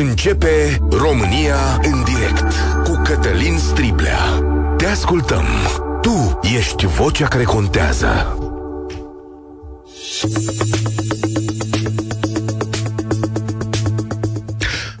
Începe România în direct cu Cătălin Striblea. Te ascultăm. Tu ești vocea care contează.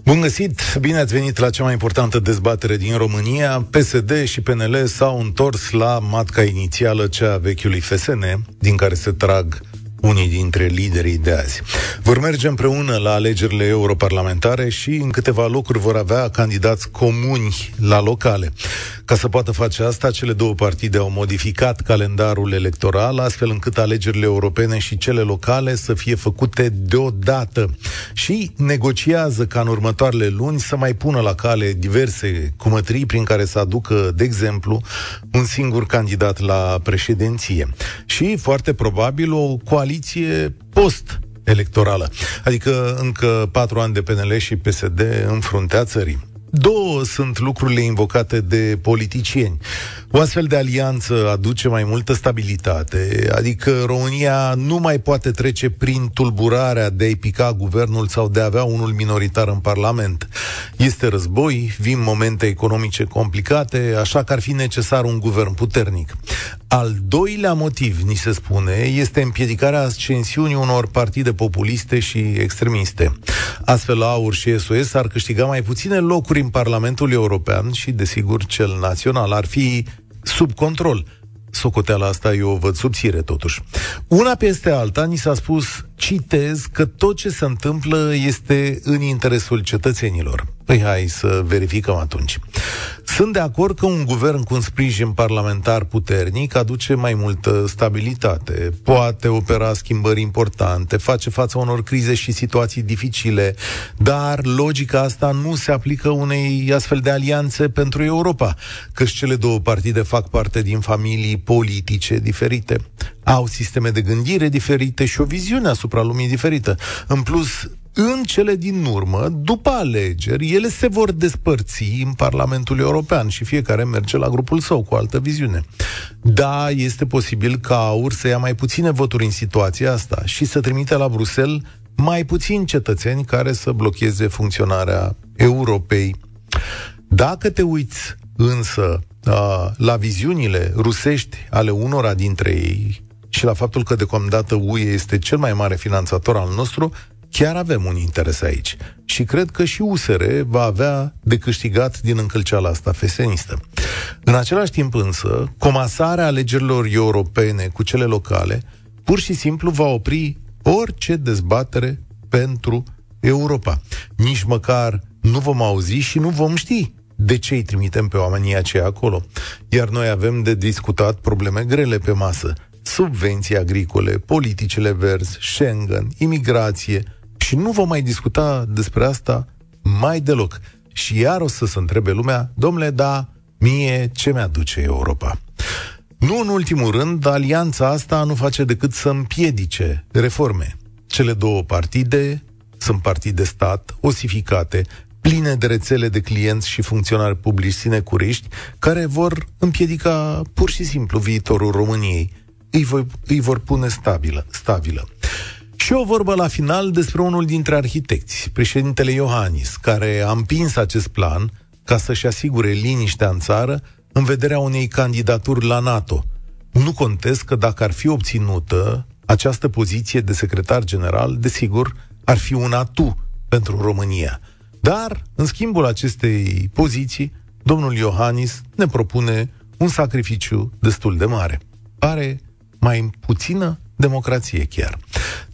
Bun găsit! Bine ați venit la cea mai importantă dezbatere din România. PSD și PNL s-au întors la matca inițială, cea a vechiului FSN, din care se trag unii dintre liderii de azi. Vor merge împreună la alegerile europarlamentare și în câteva locuri vor avea candidați comuni la locale. Ca să poată face asta, cele două partide au modificat calendarul electoral, astfel încât alegerile europene și cele locale să fie făcute deodată și negociază ca în următoarele luni să mai pună la cale diverse cumătrii prin care să aducă, de exemplu, un singur candidat la președinție. Și, foarte probabil, o coaliție post electorală. Adică încă patru ani de PNL și PSD în fruntea țării. Două sunt lucrurile invocate de politicieni. O astfel de alianță aduce mai multă stabilitate, adică România nu mai poate trece prin tulburarea de a-i pica guvernul sau de a avea unul minoritar în Parlament. Este război, vin momente economice complicate, așa că ar fi necesar un guvern puternic. Al doilea motiv, ni se spune, este împiedicarea ascensiunii unor partide populiste și extremiste. Astfel, AUR și SOS ar câștiga mai puține locuri în Parlamentul European și, desigur, cel național. Ar fi sub control. Socoteala asta eu o văd subțire, totuși. Una peste alta, ni s-a spus, citez, că tot ce se întâmplă este în interesul cetățenilor. Păi hai să verificăm atunci. Sunt de acord că un guvern cu un sprijin parlamentar puternic aduce mai multă stabilitate, poate opera schimbări importante, face față unor crize și situații dificile, dar logica asta nu se aplică unei astfel de alianțe pentru Europa, căci cele două partide fac parte din familii politice diferite, au sisteme de gândire diferite și o viziune asupra lumii diferită. În plus, în cele din urmă, după alegeri, ele se vor despărți în Parlamentul European și fiecare merge la grupul său cu altă viziune. Da, este posibil ca AUR să ia mai puține voturi în situația asta și să trimite la Bruxelles mai puțini cetățeni care să blocheze funcționarea Europei. Dacă te uiți însă la viziunile rusești ale unora dintre ei și la faptul că deocamdată UE este cel mai mare finanțator al nostru, chiar avem un interes aici. Și cred că și USR va avea de câștigat din încălceala asta fesenistă. În același timp însă, comasarea alegerilor europene cu cele locale pur și simplu va opri orice dezbatere pentru Europa. Nici măcar nu vom auzi și nu vom ști de ce îi trimitem pe oamenii aceia acolo. Iar noi avem de discutat probleme grele pe masă. Subvenții agricole, politicile verzi, Schengen, imigrație, și nu vom mai discuta despre asta mai deloc. Și iar o să se întrebe lumea, domnule, da, mie ce mi-aduce Europa? Nu în ultimul rând, alianța asta nu face decât să împiedice reforme. Cele două partide sunt partide de stat, osificate, pline de rețele de clienți și funcționari publici sinecuriști, care vor împiedica pur și simplu viitorul României. Îi, voi, îi vor pune stabilă, stabilă. Și o vorbă la final despre unul dintre arhitecți, președintele Iohannis, care a împins acest plan ca să-și asigure liniștea în țară în vederea unei candidaturi la NATO. Nu contest că dacă ar fi obținută această poziție de secretar general, desigur, ar fi un atu pentru România. Dar, în schimbul acestei poziții, domnul Iohannis ne propune un sacrificiu destul de mare. Pare mai puțină democrație chiar.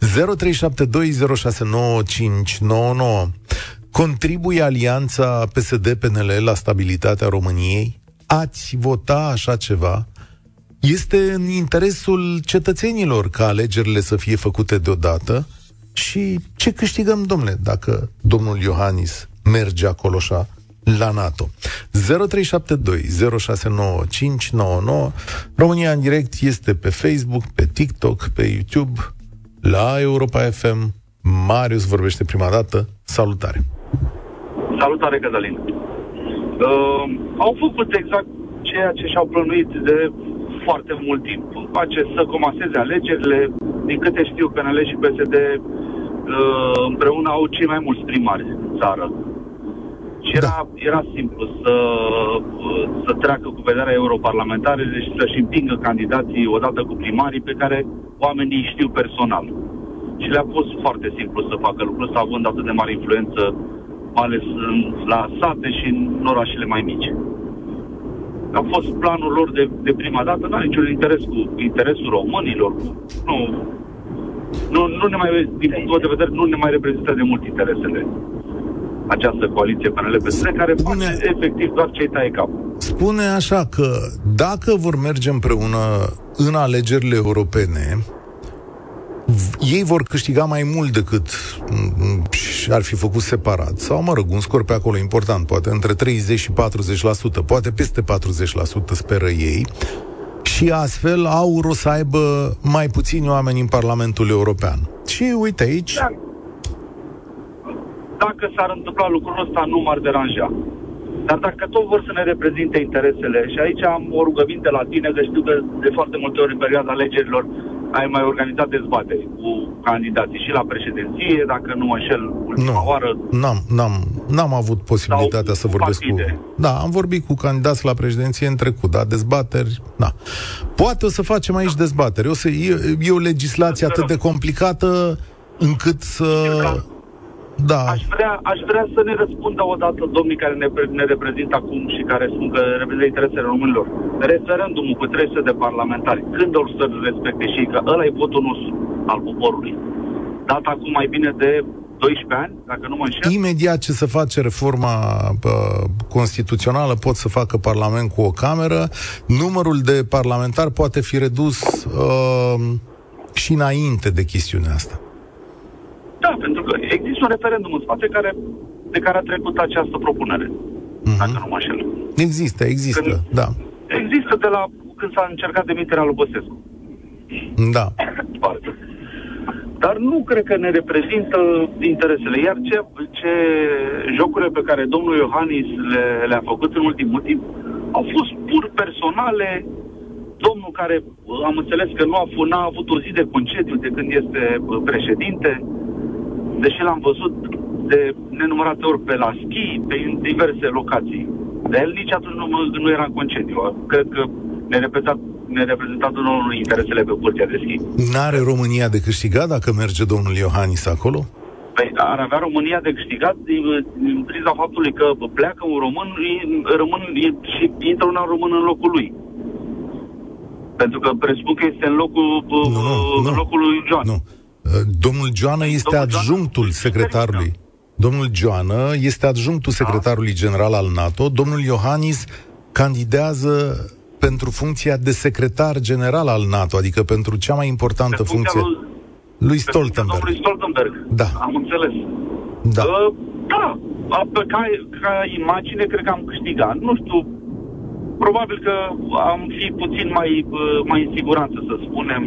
0372069599 Contribuie alianța PSD-PNL la stabilitatea României? Ați vota așa ceva? Este în interesul cetățenilor ca alegerile să fie făcute deodată? Și ce câștigăm, domnule, dacă domnul Iohannis merge acolo așa la NATO. 0372 069599 România în direct este pe Facebook, pe TikTok, pe YouTube, la Europa FM. Marius vorbește prima dată. Salutare! Salutare, Cătălin! Uh, au făcut exact ceea ce și-au plănuit de foarte mult timp. Face să comaseze alegerile. Din câte știu, PNL și PSD uh, împreună au cei mai mulți primari în țară Și era, da. era simplu să, să treacă cu vederea europarlamentare și să-și împingă candidații odată cu primarii pe care oamenii știu personal. Și le-a fost foarte simplu să facă lucrul ăsta, având atât de mare influență, mai ales în, la sate și în orașele mai mici. A fost planul lor de, de prima dată, nu are niciun interes cu interesul românilor, cu, nu, nu, nu ne mai, din punctul de vedere, nu ne mai reprezintă de mult interesele această coaliție PNL-PSD, care Spune... face efectiv doar ce-i taie capul. Spune așa că dacă vor merge împreună în alegerile europene, ei vor câștiga mai mult decât ar fi făcut separat. Sau, mă rog, un scor pe acolo important, poate între 30 și 40%, poate peste 40% speră ei, și astfel au o să aibă mai puțini oameni în Parlamentul European. Și uite aici... Da. Dacă s-ar întâmpla lucrul ăsta, nu m-ar deranja. Dar dacă tot vor să ne reprezinte interesele, și aici am o rugăminte la tine, că știu că de foarte multe ori în perioada alegerilor ai mai organizat dezbateri cu candidații și la președinție, dacă nu mă înșel ultima nu, oară. N-am, n-am, n-am avut posibilitatea să vorbesc partide. cu... Da, am vorbit cu candidați la președinție în trecut, da, dezbateri, da. Poate o să facem aici da. dezbateri. O să, e, e o legislație atât de complicată încât să... Da. Aș vrea, aș vrea să ne răspundă odată domnii care ne, ne reprezintă acum și care spun că reprezintă interesele românilor. Referendumul cu 300 de parlamentari, când o să respecte și că ăla e votul nostru al poporului. Dat acum mai bine de 12 ani, dacă nu mă înșel. Imediat ce se face reforma pă, constituțională, pot să facă Parlament cu o cameră. Numărul de parlamentari poate fi redus uh, și înainte de chestiunea asta. Da, pentru că există un referendum în spate care, de care a trecut această propunere. Mm-hmm. Dacă nu mă înșel. Există, există, când, da. Există de la când s-a încercat demiterea lui Băsescu. Da. Dar nu cred că ne reprezintă interesele. Iar ce, ce jocurile pe care domnul Iohannis le, le-a făcut în ultimul timp au fost pur personale. Domnul care am înțeles că nu a, f- n-a avut o zi de concediu de când este președinte, deși l-am văzut de nenumărate ori pe la schi, pe diverse locații. Dar el nici atunci nu, nu era în concediu. Cred că ne reprezentat, ne reprezentat unul interesele pe curtea de schi. N-are România de câștigat dacă merge domnul Iohannis acolo? Păi ar avea România de câștigat din, din priza faptului că pleacă un român, rămân, și intră un alt român în locul lui. Pentru că presupun că este în locul, nu, nu, în locul lui John. Nu. Domnul Joană este Domnul adjunctul Joană secretarului. Domnul Joană este adjunctul da. secretarului general al NATO. Domnul Iohannis candidează pentru funcția de secretar general al NATO, adică pentru cea mai importantă pe funcție lui, lui Stoltenberg. Lui Stoltenberg. Da. Am înțeles. Da. Uh, da. Ca, ca imagine, cred că am câștigat. Nu știu, probabil că am fi puțin mai, mai în siguranță, să spunem,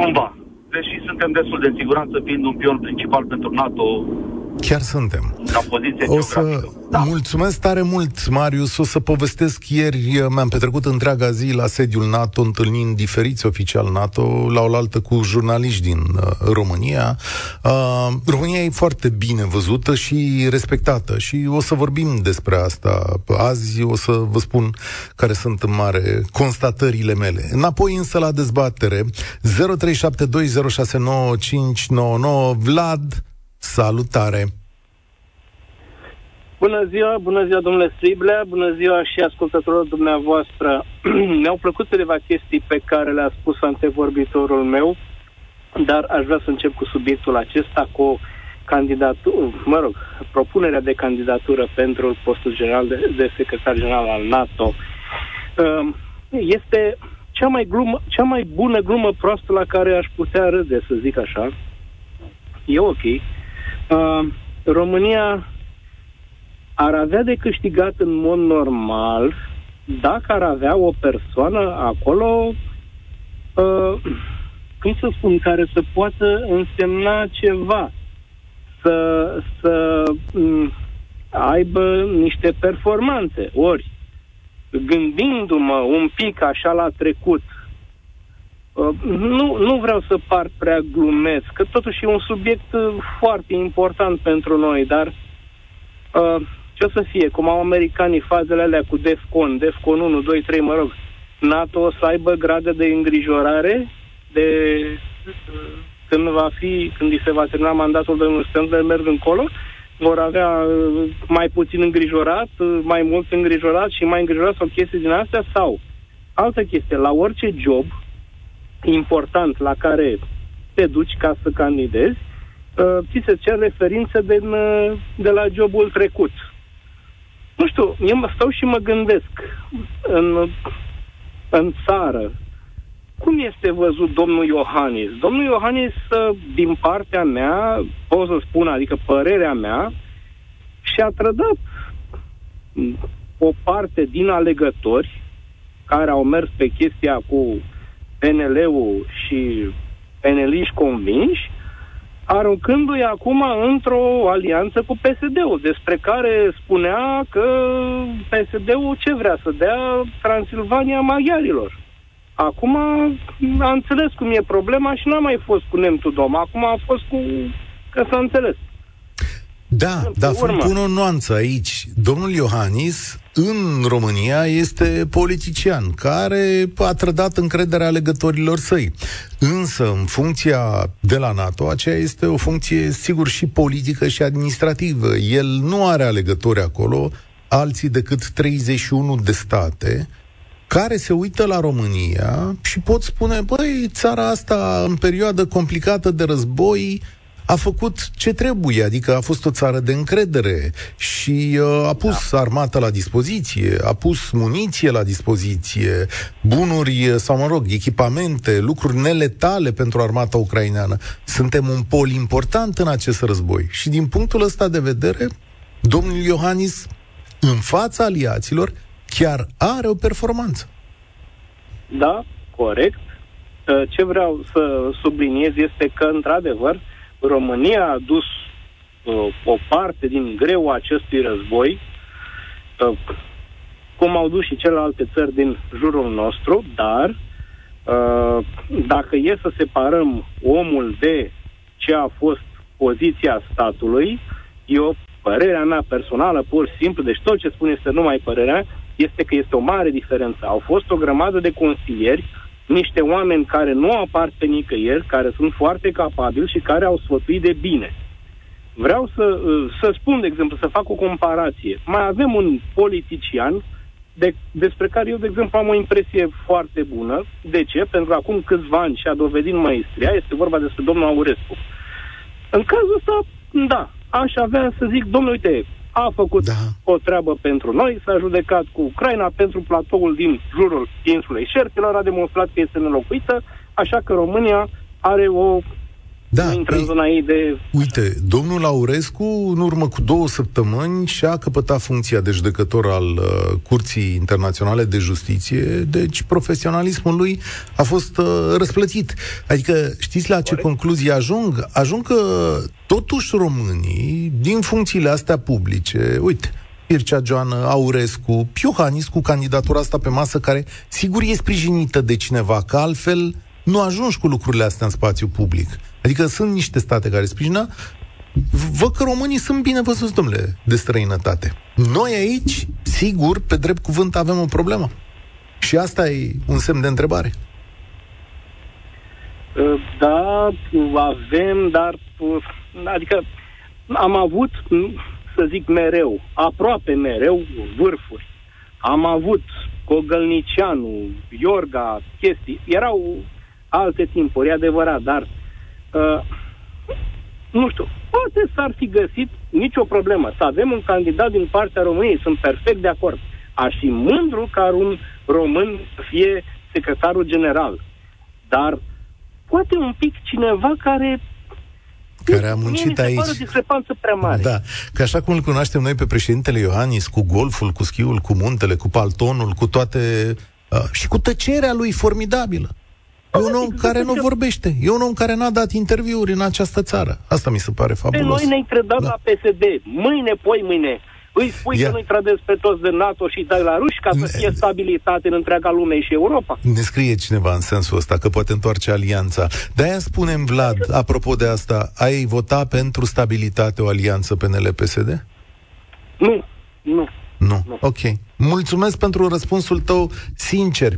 cumva. Deși suntem destul de în siguranță, fiind un pion principal pentru NATO, Chiar suntem. Ca poziție o să da. Mulțumesc tare mult, Marius. O să povestesc ieri, mi-am petrecut întreaga zi la sediul NATO, întâlnind diferiți oficiali NATO, la oaltă cu jurnaliști din uh, România. Uh, România e foarte bine văzută și respectată și o să vorbim despre asta. Azi o să vă spun care sunt în mare constatările mele. Înapoi însă la dezbatere 0372069599 Vlad Salutare! Bună ziua, bună ziua domnule Striblea, bună ziua și ascultătorilor dumneavoastră. Mi-au plăcut câteva chestii pe care le-a spus antevorbitorul meu, dar aș vrea să încep cu subiectul acesta, cu candidatură, mă rog, propunerea de candidatură pentru postul general de, de secretar general al NATO. Um, este cea mai, glumă, cea mai bună glumă proastă la care aș putea râde, să zic așa. E ok. Uh, România ar avea de câștigat în mod normal dacă ar avea o persoană acolo, uh, cum să spun, care să poată însemna ceva, să, să um, aibă niște performanțe. Ori, gândindu-mă un pic așa la trecut, Uh, nu, nu vreau să par prea glumesc, că totuși e un subiect uh, foarte important pentru noi, dar Uh, ce o să fie? Cum au americanii fazele alea cu DEFCON, DEFCON 1, 2, 3, mă rog, NATO o să aibă grade de îngrijorare de când va fi, când îi se va termina mandatul domnului Stendler, încolo, vor avea uh, mai puțin îngrijorat, uh, mai mult îngrijorat și mai îngrijorat sau chestii din astea sau altă chestie, la orice job important la care te duci ca să candidezi, uh, ți se cer referințe de, de la jobul trecut. Nu știu, eu mă stau și mă gândesc în, în țară, cum este văzut domnul Iohannis? Domnul Iohannis, din partea mea, pot să spun, adică părerea mea, și-a trădat o parte din alegători care au mers pe chestia cu PNL-ul și PNL-iși convinși, aruncându-i acum într-o alianță cu PSD-ul, despre care spunea că PSD-ul ce vrea să dea Transilvania maghiarilor. Acum a înțeles cum e problema și n-a mai fost cu Nemtul Dom. Acum a fost cu... că s-a înțeles. Da, dar pun o nuanță aici. Domnul Iohannis în România este politician care a trădat încrederea alegătorilor săi. Însă, în funcția de la NATO, aceea este o funcție, sigur, și politică și administrativă. El nu are alegători acolo, alții decât 31 de state, care se uită la România și pot spune, băi, țara asta în perioadă complicată de război a făcut ce trebuie, adică a fost o țară de încredere și uh, a pus da. armata la dispoziție, a pus muniție la dispoziție, bunuri uh, sau, mă rog, echipamente, lucruri neletale pentru armata ucraineană. Suntem un pol important în acest război și din punctul ăsta de vedere, domnul Iohannis, în fața aliaților, chiar are o performanță. Da, corect. Uh, ce vreau să subliniez este că, într-adevăr, România a dus uh, o parte din greu acestui război, uh, cum au dus și celelalte țări din jurul nostru, dar uh, dacă e să separăm omul de ce a fost poziția statului, eu, părerea mea personală, pur și simplu, deci tot ce spun este numai părerea, este că este o mare diferență. Au fost o grămadă de consilieri, niște oameni care nu apar pe nicăieri, care sunt foarte capabili și care au sfătuit de bine. Vreau să, uh, să spun, de exemplu, să fac o comparație. Mai avem un politician de, despre care eu, de exemplu, am o impresie foarte bună. De ce? Pentru că acum câțiva ani și-a dovedit maestria, este vorba despre domnul Aurescu. În cazul ăsta, da, aș avea să zic, domnule, uite, a făcut da. o treabă pentru noi, s-a judecat cu Ucraina pentru platoul din jurul insulei Șerpilor, a demonstrat că este nelocuită, așa că România are o da, intră în zona ei de... Uite, domnul Aurescu, în urmă cu două săptămâni, și-a căpătat funcția de judecător al uh, Curții Internaționale de Justiție, deci profesionalismul lui a fost uh, răsplătit. Adică, știți la ce Oare? concluzie ajung? Ajung că totuși românii, din funcțiile astea publice, uite, Pircea Joană, Aurescu, Iohannis cu candidatura asta pe masă, care sigur e sprijinită de cineva, că altfel nu ajungi cu lucrurile astea în spațiu public. Adică sunt niște state care sprijină, văd că românii sunt bine văzuți, domnule, de străinătate. Noi aici, sigur, pe drept cuvânt, avem o problemă. Și asta e un semn de întrebare. Da, avem, dar adică am avut, să zic mereu, aproape mereu, vârfuri. Am avut Cogălnicianu, Iorga, chestii. Erau alte timpuri, e adevărat, dar uh, nu știu, poate s-ar fi găsit nicio problemă să avem un candidat din partea României, sunt perfect de acord. Aș fi mândru ca un român să fie secretarul general, dar poate un pic cineva care care a muncit Mie aici. o discrepanță prea mare. Da, că așa cum îl cunoaștem noi pe președintele Iohannis, cu golful, cu schiul, cu muntele, cu paltonul, cu toate... Uh, și cu tăcerea lui formidabilă. E un om care nu vorbește. E un om care n-a dat interviuri în această țară. Asta mi se pare fabulos. Pe noi ne-ai trădat da. la PSD. Mâine, poi mâine. Îi spui Ia. că nu-i trădezi pe toți de NATO și dai la ruși ca să fie stabilitate în întreaga lume și Europa. Ne scrie cineva în sensul ăsta că poate întoarce alianța. De-aia spunem, Vlad, apropo de asta, ai vota pentru stabilitate o alianță PNL-PSD? Nu, nu. Nu. nu. Ok. Mulțumesc pentru răspunsul tău sincer.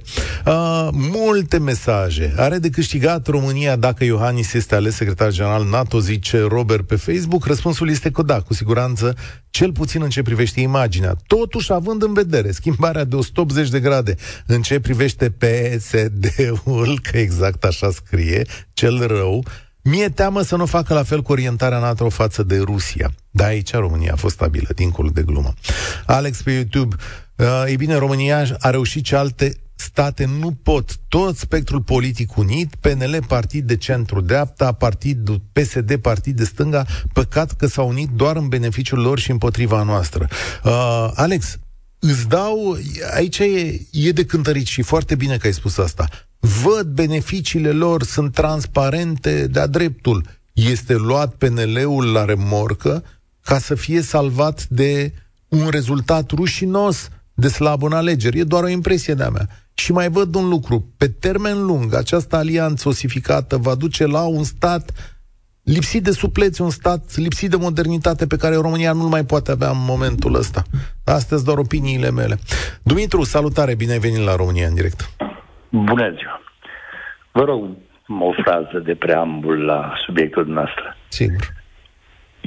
Uh, multe mesaje. Are de câștigat România dacă Iohannis este ales secretar general NATO, zice Robert pe Facebook. Răspunsul este că da, cu siguranță, cel puțin în ce privește imaginea. Totuși, având în vedere schimbarea de 180 de grade în ce privește PSD-ul, că exact așa scrie, cel rău, Mie teamă să nu facă la fel cu orientarea NATO față de Rusia. Da, aici România a fost stabilă, dincolo de glumă. Alex pe YouTube, uh, ei bine, România a reușit ce alte state nu pot. Tot spectrul politic unit, PNL, partid de centru-dreapta, partid PSD, partid de stânga, păcat că s-au unit doar în beneficiul lor și împotriva noastră. Uh, Alex, îți dau, aici e, e de cântărit și foarte bine că ai spus asta văd beneficiile lor, sunt transparente de-a dreptul. Este luat PNL-ul la remorcă ca să fie salvat de un rezultat rușinos de slab în alegeri. E doar o impresie de-a mea. Și mai văd un lucru. Pe termen lung, această alianță osificată va duce la un stat lipsit de supleți, un stat lipsit de modernitate pe care România nu mai poate avea în momentul ăsta. Astea sunt doar opiniile mele. Dumitru, salutare, bine ai venit la România în direct. Bună ziua! Vă rog o frază de preambul la subiectul nostru. Sigur.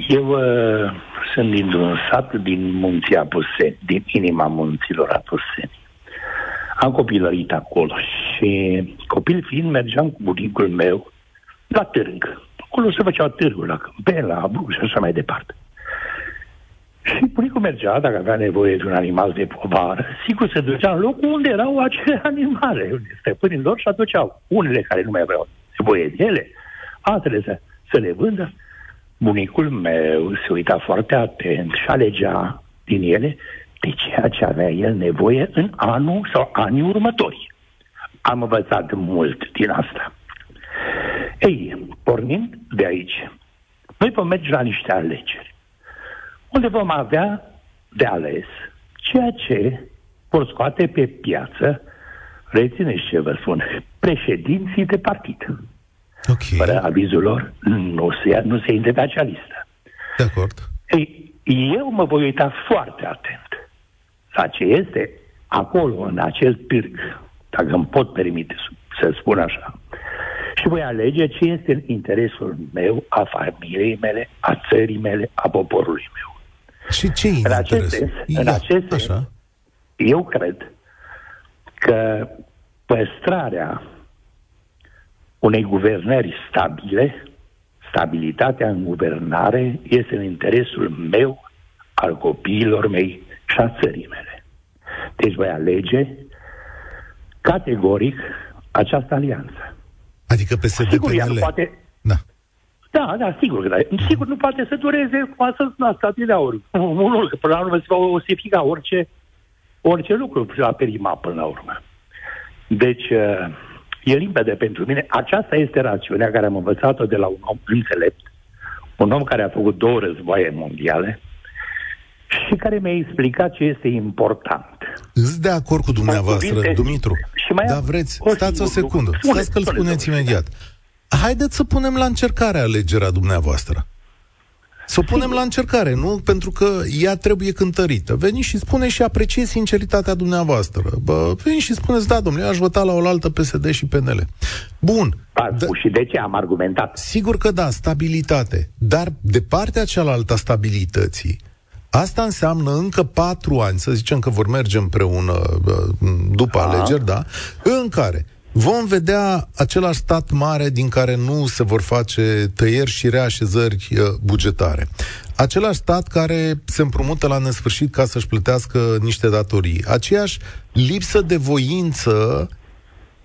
Eu uh, sunt dintr-un sat din munții Apuseni, din inima munților Apuseni. Am copilărit acolo și copil fiind mergeam cu bunicul meu la târg. Acolo se făceau târguri, la Câmpeni, la Abrug și așa mai departe. Și bunicul mergea, dacă avea nevoie de un animal de povară, sigur se ducea în locul unde erau acele animale, unde stăpânii lor și aduceau unele care nu mai aveau nevoie de ele, altele să, să le vândă. Bunicul meu se uita foarte atent și alegea din ele de ceea ce avea el nevoie în anul sau anii următori. Am învățat mult din asta. Ei, pornind de aici, noi vom merge la niște alegeri unde vom avea de ales ceea ce vor scoate pe piață, rețineți ce vă spun, președinții de partid. Okay. Fără avizul lor, nu se, nu se intre pe acea listă. De acord. Ei, eu mă voi uita foarte atent la ce este acolo, în acel târg, dacă îmi pot permite să spun așa. Și voi alege ce este în interesul meu, a familiei mele, a țării mele, a poporului meu. Și ce în acest sens, în acest sens, Așa. eu cred că păstrarea unei guvernări stabile, stabilitatea în guvernare, este în interesul meu, al copiilor mei și a țării mele. Deci voi alege categoric această alianță. Adică PSD Sigur, PNL. Nu poate, da. Da, da, sigur că da. Sigur nu poate să dureze cu asta la statele de aur. Unul, că până la urmă se va osifica orice, orice lucru la perima până la urmă. Deci, uh, e limpede pentru mine. Aceasta este rațiunea care am învățat-o de la un om înțelept, un om care a făcut două războaie mondiale și care mi-a explicat ce este important. Sunt de acord cu dumneavoastră, Dumitru. Și mai Dar vreți, stați o secundă, stați că-l spuneți imediat haideți să punem la încercare alegerea dumneavoastră. Să o punem la încercare, nu? Pentru că ea trebuie cântărită. Veniți și spune și apreciez sinceritatea dumneavoastră. Bă, veniți și spuneți, da, domnule, aș vota la o altă PSD și PNL. Bun. Da, și de ce am argumentat? Sigur că da, stabilitate. Dar de partea cealaltă a stabilității, Asta înseamnă încă patru ani, să zicem că vor merge împreună după Aha. alegeri, da, în care vom vedea același stat mare din care nu se vor face tăieri și reașezări uh, bugetare. Același stat care se împrumută la nesfârșit ca să-și plătească niște datorii. Aceeași lipsă de voință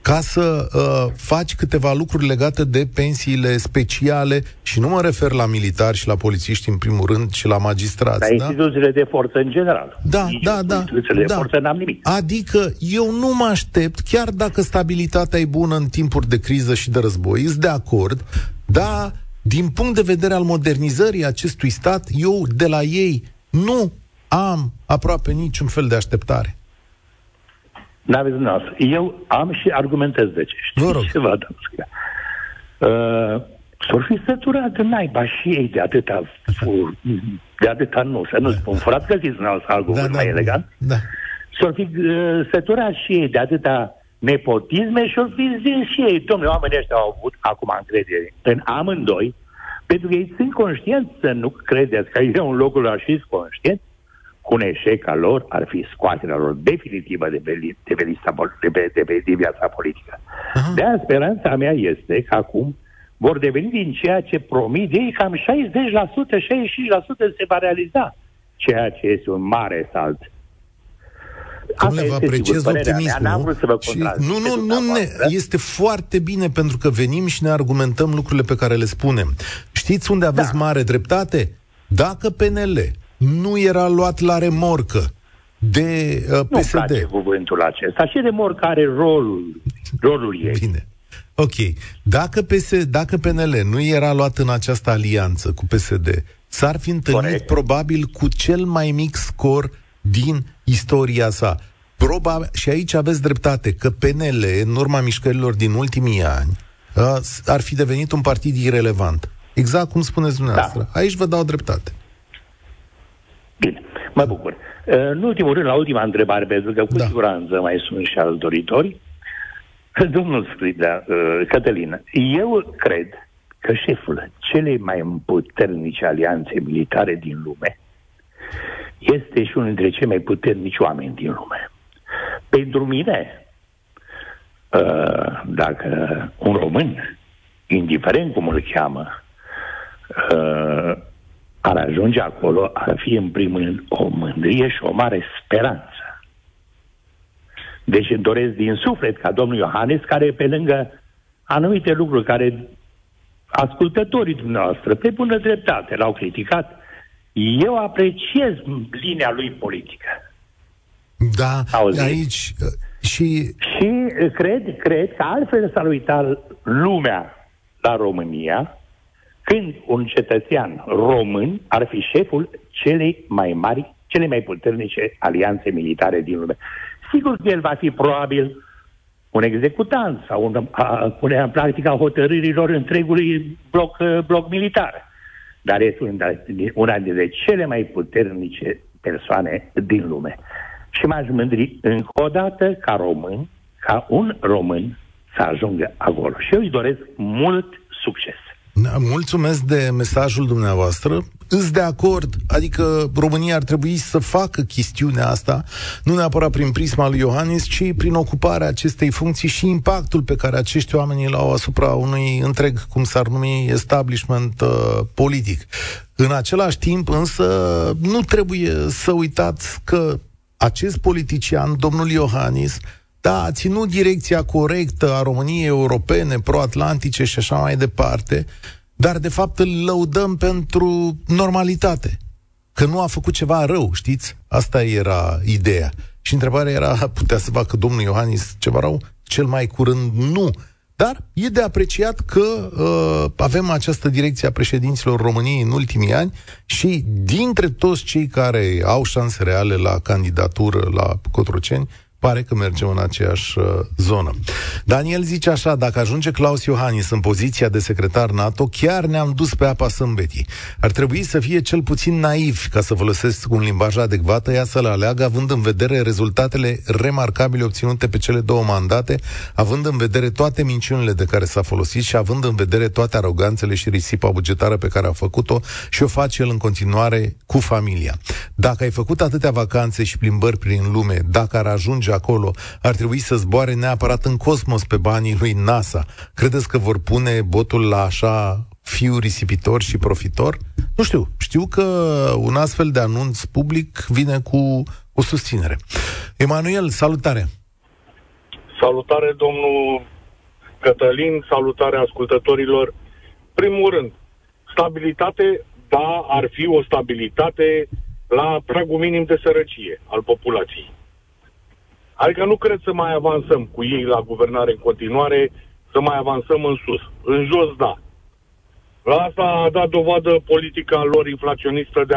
ca să uh, faci câteva lucruri legate de pensiile speciale și nu mă refer la militari și la polițiști în primul rând și la magistrați. La da? instituțiile de forță în general. Da, Nici da, da. Instituțiile da. de forță n-am nimic. Adică eu nu mă aștept, chiar dacă stabilitatea e bună în timpuri de criză și de război, sunt de acord, dar din punct de vedere al modernizării acestui stat, eu de la ei nu am aproape niciun fel de așteptare. N-aveți dumneavoastră. Eu am și argumentez de ce. Știți Vă rog. Ce vă uh, S-or fi săturat în naiba și ei de atâta fur, de atâta nu, să nu da. spun furat, găsiți un alt, alt da, da, mai elegant. Da. S-or fi uh, săturat și ei de atâta nepotisme și or fi zis și ei, domnule, oamenii ăștia au avut acum încredere în amândoi, pentru că ei sunt conștienți să nu credeți că e un locul lor și conștienți cu un eșec al lor ar fi scoaterea lor definitivă de pe, de pe, lista, de pe, de pe de viața politică. Aha. De aia speranța mea este că acum vor deveni din ceea ce promit ei, cam 60%, 65% se va realiza, ceea ce este un mare salt Domnule, vă apreciez optimismul. Și nu, nu, nu, ne, este foarte bine pentru că venim și ne argumentăm lucrurile pe care le spunem. Știți unde aveți da. mare dreptate? Dacă PNL nu era luat la remorcă de uh, PSD. Nu place cuvântul acesta. Și remorcă are rolul, rolul ei. Bine. Ok. Dacă, PS, dacă PNL nu era luat în această alianță cu PSD, s-ar fi întâlnit Corect. probabil cu cel mai mic scor din istoria sa. Probabil, și aici aveți dreptate, că PNL, în urma mișcărilor din ultimii ani, ar fi devenit un partid irelevant. Exact cum spuneți dumneavoastră. Da. Aici vă dau dreptate. Bine, mă bucur. În ultimul rând, la ultima întrebare, pentru că cu da. siguranță mai sunt și alți doritori, domnul Scribea, Cătălin, eu cred că șeful celei mai puternice alianțe militare din lume este și unul dintre cei mai puternici oameni din lume. Pentru mine, uh, dacă un român, indiferent cum îl cheamă, uh, ar ajunge acolo, ar fi în primul rând o mândrie și o mare speranță. Deci îmi doresc din suflet ca domnul Iohannes, care pe lângă anumite lucruri care ascultătorii dumneavoastră, pe bună dreptate, l-au criticat, eu apreciez linia lui politică. Da, Auzi? aici uh, și... Și uh, cred, cred că altfel s-ar uita lumea la România când un cetățean român ar fi șeful celei mai mari, cele mai puternice alianțe militare din lume. Sigur că el va fi probabil un executant sau un, a, pune în practica hotărârilor întregului bloc, uh, bloc militar dar este una dintre cele mai puternice persoane din lume. Și m-aș mândri încă o dată ca român, ca un român să ajungă acolo. Și eu îi doresc mult succes. Da, mulțumesc de mesajul dumneavoastră. Îs de acord, adică România ar trebui să facă chestiunea asta, nu neapărat prin prisma lui Iohannis, ci prin ocuparea acestei funcții și impactul pe care acești oameni îl au asupra unui întreg, cum s-ar numi, establishment uh, politic. În același timp, însă, nu trebuie să uitați că acest politician, domnul Iohannis, da, a ținut direcția corectă a României europene, pro-atlantice și așa mai departe, dar de fapt îl lăudăm pentru normalitate. Că nu a făcut ceva rău, știți? Asta era ideea. Și întrebarea era, putea să facă domnul Iohannis ceva rău? Cel mai curând nu. Dar e de apreciat că uh, avem această direcție a președinților României în ultimii ani și dintre toți cei care au șanse reale la candidatură la Cotroceni, pare că mergem în aceeași uh, zonă. Daniel zice așa, dacă ajunge Claus Iohannis în poziția de secretar NATO, chiar ne-am dus pe apa sâmbetii. Ar trebui să fie cel puțin naiv ca să folosesc un limbaj adecvat, ea să-l aleagă având în vedere rezultatele remarcabile obținute pe cele două mandate, având în vedere toate minciunile de care s-a folosit și având în vedere toate aroganțele și risipa bugetară pe care a făcut-o și o face el în continuare cu familia. Dacă ai făcut atâtea vacanțe și plimbări prin lume, dacă ar ajunge ajunge acolo, ar trebui să zboare neapărat în cosmos pe banii lui NASA. Credeți că vor pune botul la așa fiu risipitor și profitor? Nu știu. Știu că un astfel de anunț public vine cu o susținere. Emanuel, salutare! Salutare, domnul Cătălin, salutare ascultătorilor. Primul rând, stabilitate, da, ar fi o stabilitate la pragul minim de sărăcie al populației. Adică nu cred să mai avansăm cu ei la guvernare în continuare, să mai avansăm în sus. În jos, da. La asta a dat dovadă politica lor inflaționistă de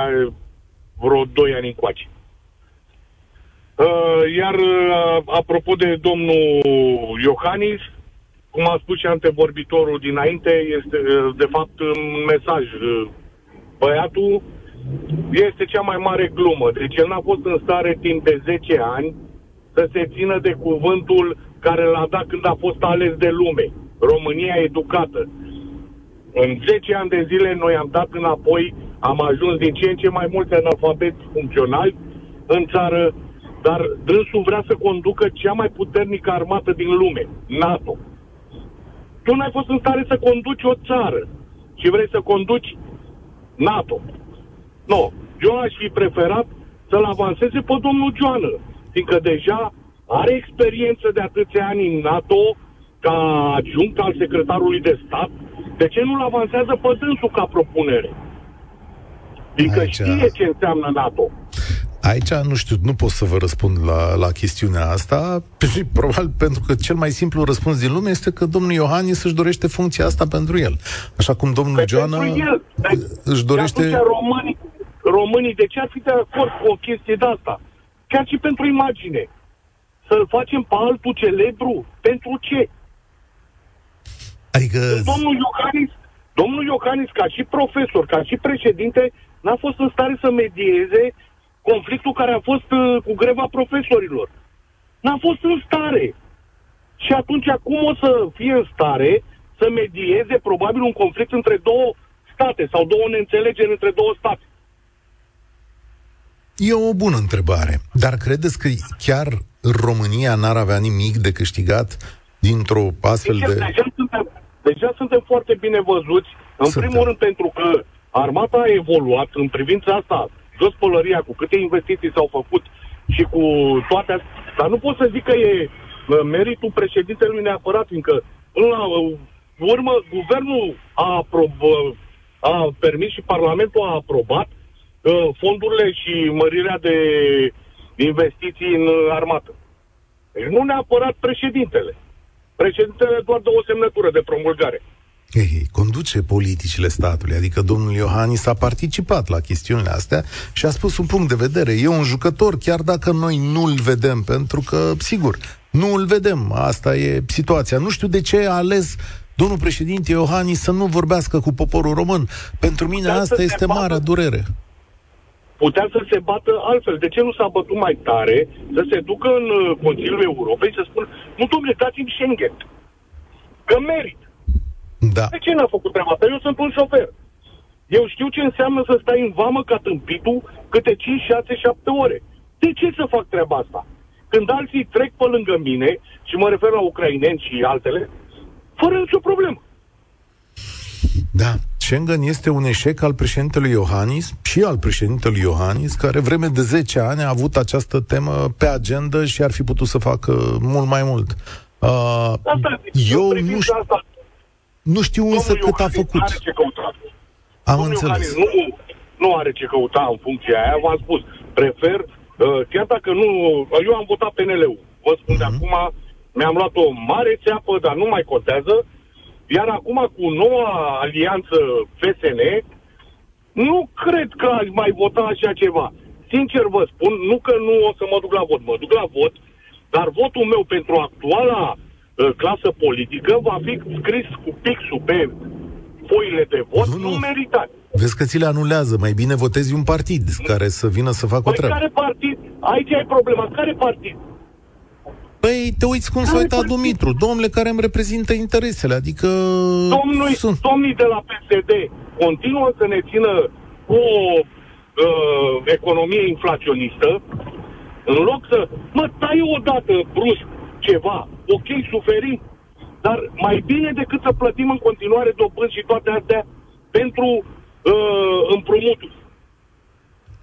vreo 2 ani încoace. Uh, iar uh, apropo de domnul Iohannis, cum a spus și antevorbitorul dinainte, este de fapt un mesaj. Băiatul este cea mai mare glumă. Deci el n-a fost în stare timp de 10 ani să se țină de cuvântul care l-a dat când a fost ales de lume. România educată. În 10 ani de zile noi am dat înapoi, am ajuns din ce în ce mai mulți analfabeti funcționali în țară, dar dânsul vrea să conducă cea mai puternică armată din lume, NATO. Tu n-ai fost în stare să conduci o țară și vrei să conduci NATO. Nu. Eu aș fi preferat să-l avanseze pe domnul Joană, fiindcă deja are experiență de atâția ani în NATO ca adjunct al secretarului de stat. De ce nu-l avansează pe dânsul ca propunere? Fiindcă Aici... știe ce înseamnă NATO. Aici, nu știu, nu pot să vă răspund la, la chestiunea asta. Probabil pentru că cel mai simplu răspuns din lume este că domnul Iohannis își dorește funcția asta pentru el. Așa cum domnul pe Joana își dorește... De românii, românii, de ce ar fi de acord cu o chestie de asta? Chiar și pentru imagine. Să-l facem pe altul celebru? Pentru ce? Adică... Domnul Iohannis, domnul Iohannis, ca și profesor, ca și președinte, n-a fost în stare să medieze conflictul care a fost uh, cu greva profesorilor. N-a fost în stare. Și atunci cum o să fie în stare să medieze probabil un conflict între două state sau două neînțelegeri între două state? E o bună întrebare. Dar credeți că chiar România n-ar avea nimic de câștigat dintr-o astfel deci, de... Deja suntem, deja suntem foarte bine văzuți, în suntem. primul rând pentru că armata a evoluat în privința asta jos pălăria, cu câte investiții s-au făcut și cu toate astea. Dar nu pot să zic că e uh, meritul președintelui neapărat, fiindcă până la uh, urmă guvernul a, aprob, uh, a permis și Parlamentul a aprobat uh, fondurile și mărirea de investiții în armată. Deci nu neapărat președintele. Președintele doar dă o semnătură de promulgare. Ei, conduce politicile statului, adică domnul Iohannis a participat la chestiunile astea și a spus un punct de vedere. E un jucător, chiar dacă noi nu-l vedem, pentru că, sigur, nu îl vedem. Asta e situația. Nu știu de ce a ales domnul președinte Iohannis să nu vorbească cu poporul român. Pentru mine Putea asta este bată, marea durere. Putea să se bată altfel. De ce nu s-a bătut mai tare să se ducă în uh, Consiliul Europei să spună nu, domnule, dați-mi Schengen. Că merit. Da. De ce n-a făcut treaba asta? Eu sunt un șofer. Eu știu ce înseamnă să stai în vamă ca tâmpitul câte 5, 6, 7 ore. De ce să fac treaba asta? Când alții trec pe lângă mine, și mă refer la ucraineni și altele, fără nicio problemă. Da, Schengen este un eșec al președintelui Iohannis și al președintelui Iohannis, care vreme de 10 ani a avut această temă pe agenda și ar fi putut să facă mult mai mult. Uh, asta, eu nu știu... Asta, nu știu însă Domnul cât Iohannis a făcut. Are ce căuta. Am Domnul înțeles. nu, nu are ce căuta în funcția aia, v-am spus. Prefer, uh, chiar dacă nu... Eu am votat PNL-ul. Vă spun mm-hmm. de mhm. acum, mi-am luat o mare țeapă, dar nu mai contează. Iar acum, cu noua alianță FSN, nu cred că aș mai vota așa ceva. Sincer vă spun, nu că nu o să mă duc la vot, mă duc la vot, dar votul meu pentru actuala Uh, clasă politică va fi scris cu pixul pe foile de vot, nu, nu. nu meritat. Vezi că ți le anulează. Mai bine votezi un partid care să vină să facă păi o treabă. care partid? Aici ai problema. Care partid? Păi te uiți cum s-a uitat Dumitru, domnule care îmi reprezintă interesele, adică... Domnul, sunt... Domnii de la PSD continuă să ne țină cu o uh, economie inflaționistă, în loc să... Mă, tai odată brusc ceva, ok, suferim, dar mai bine decât să plătim în continuare dobânzi și toate astea pentru uh, împrumuturi.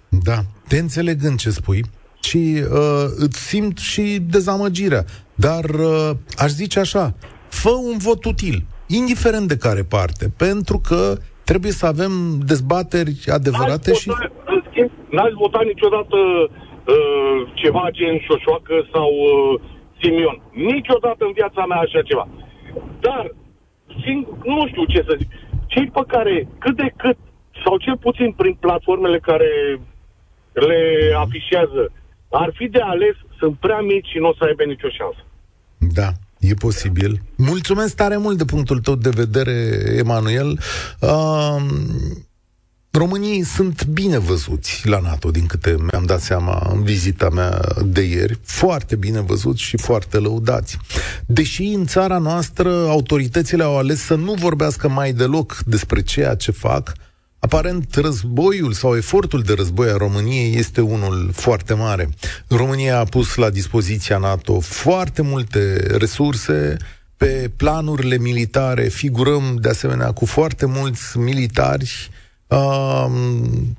Da, te înțelegând ce spui și uh, îți simt și dezamăgirea, dar uh, aș zice așa, fă un vot util, indiferent de care parte, pentru că trebuie să avem dezbateri adevărate n-ați și... Votat, în schimb, n-ați votat niciodată uh, ceva gen șoșoacă sau uh, Simion. Niciodată în viața mea așa ceva. Dar, sing- nu știu ce să zic, cei pe care cât de cât, sau cel puțin prin platformele care le afișează, ar fi de ales, sunt prea mici și nu o să aibă nicio șansă. Da. E posibil. Mulțumesc tare mult de punctul tău de vedere, Emanuel. Uh, Românii sunt bine văzuți la NATO, din câte mi-am dat seama în vizita mea de ieri. Foarte bine văzuți și foarte lăudați. Deși în țara noastră autoritățile au ales să nu vorbească mai deloc despre ceea ce fac, Aparent, războiul sau efortul de război a României este unul foarte mare. România a pus la dispoziția NATO foarte multe resurse, pe planurile militare figurăm de asemenea cu foarte mulți militari uh,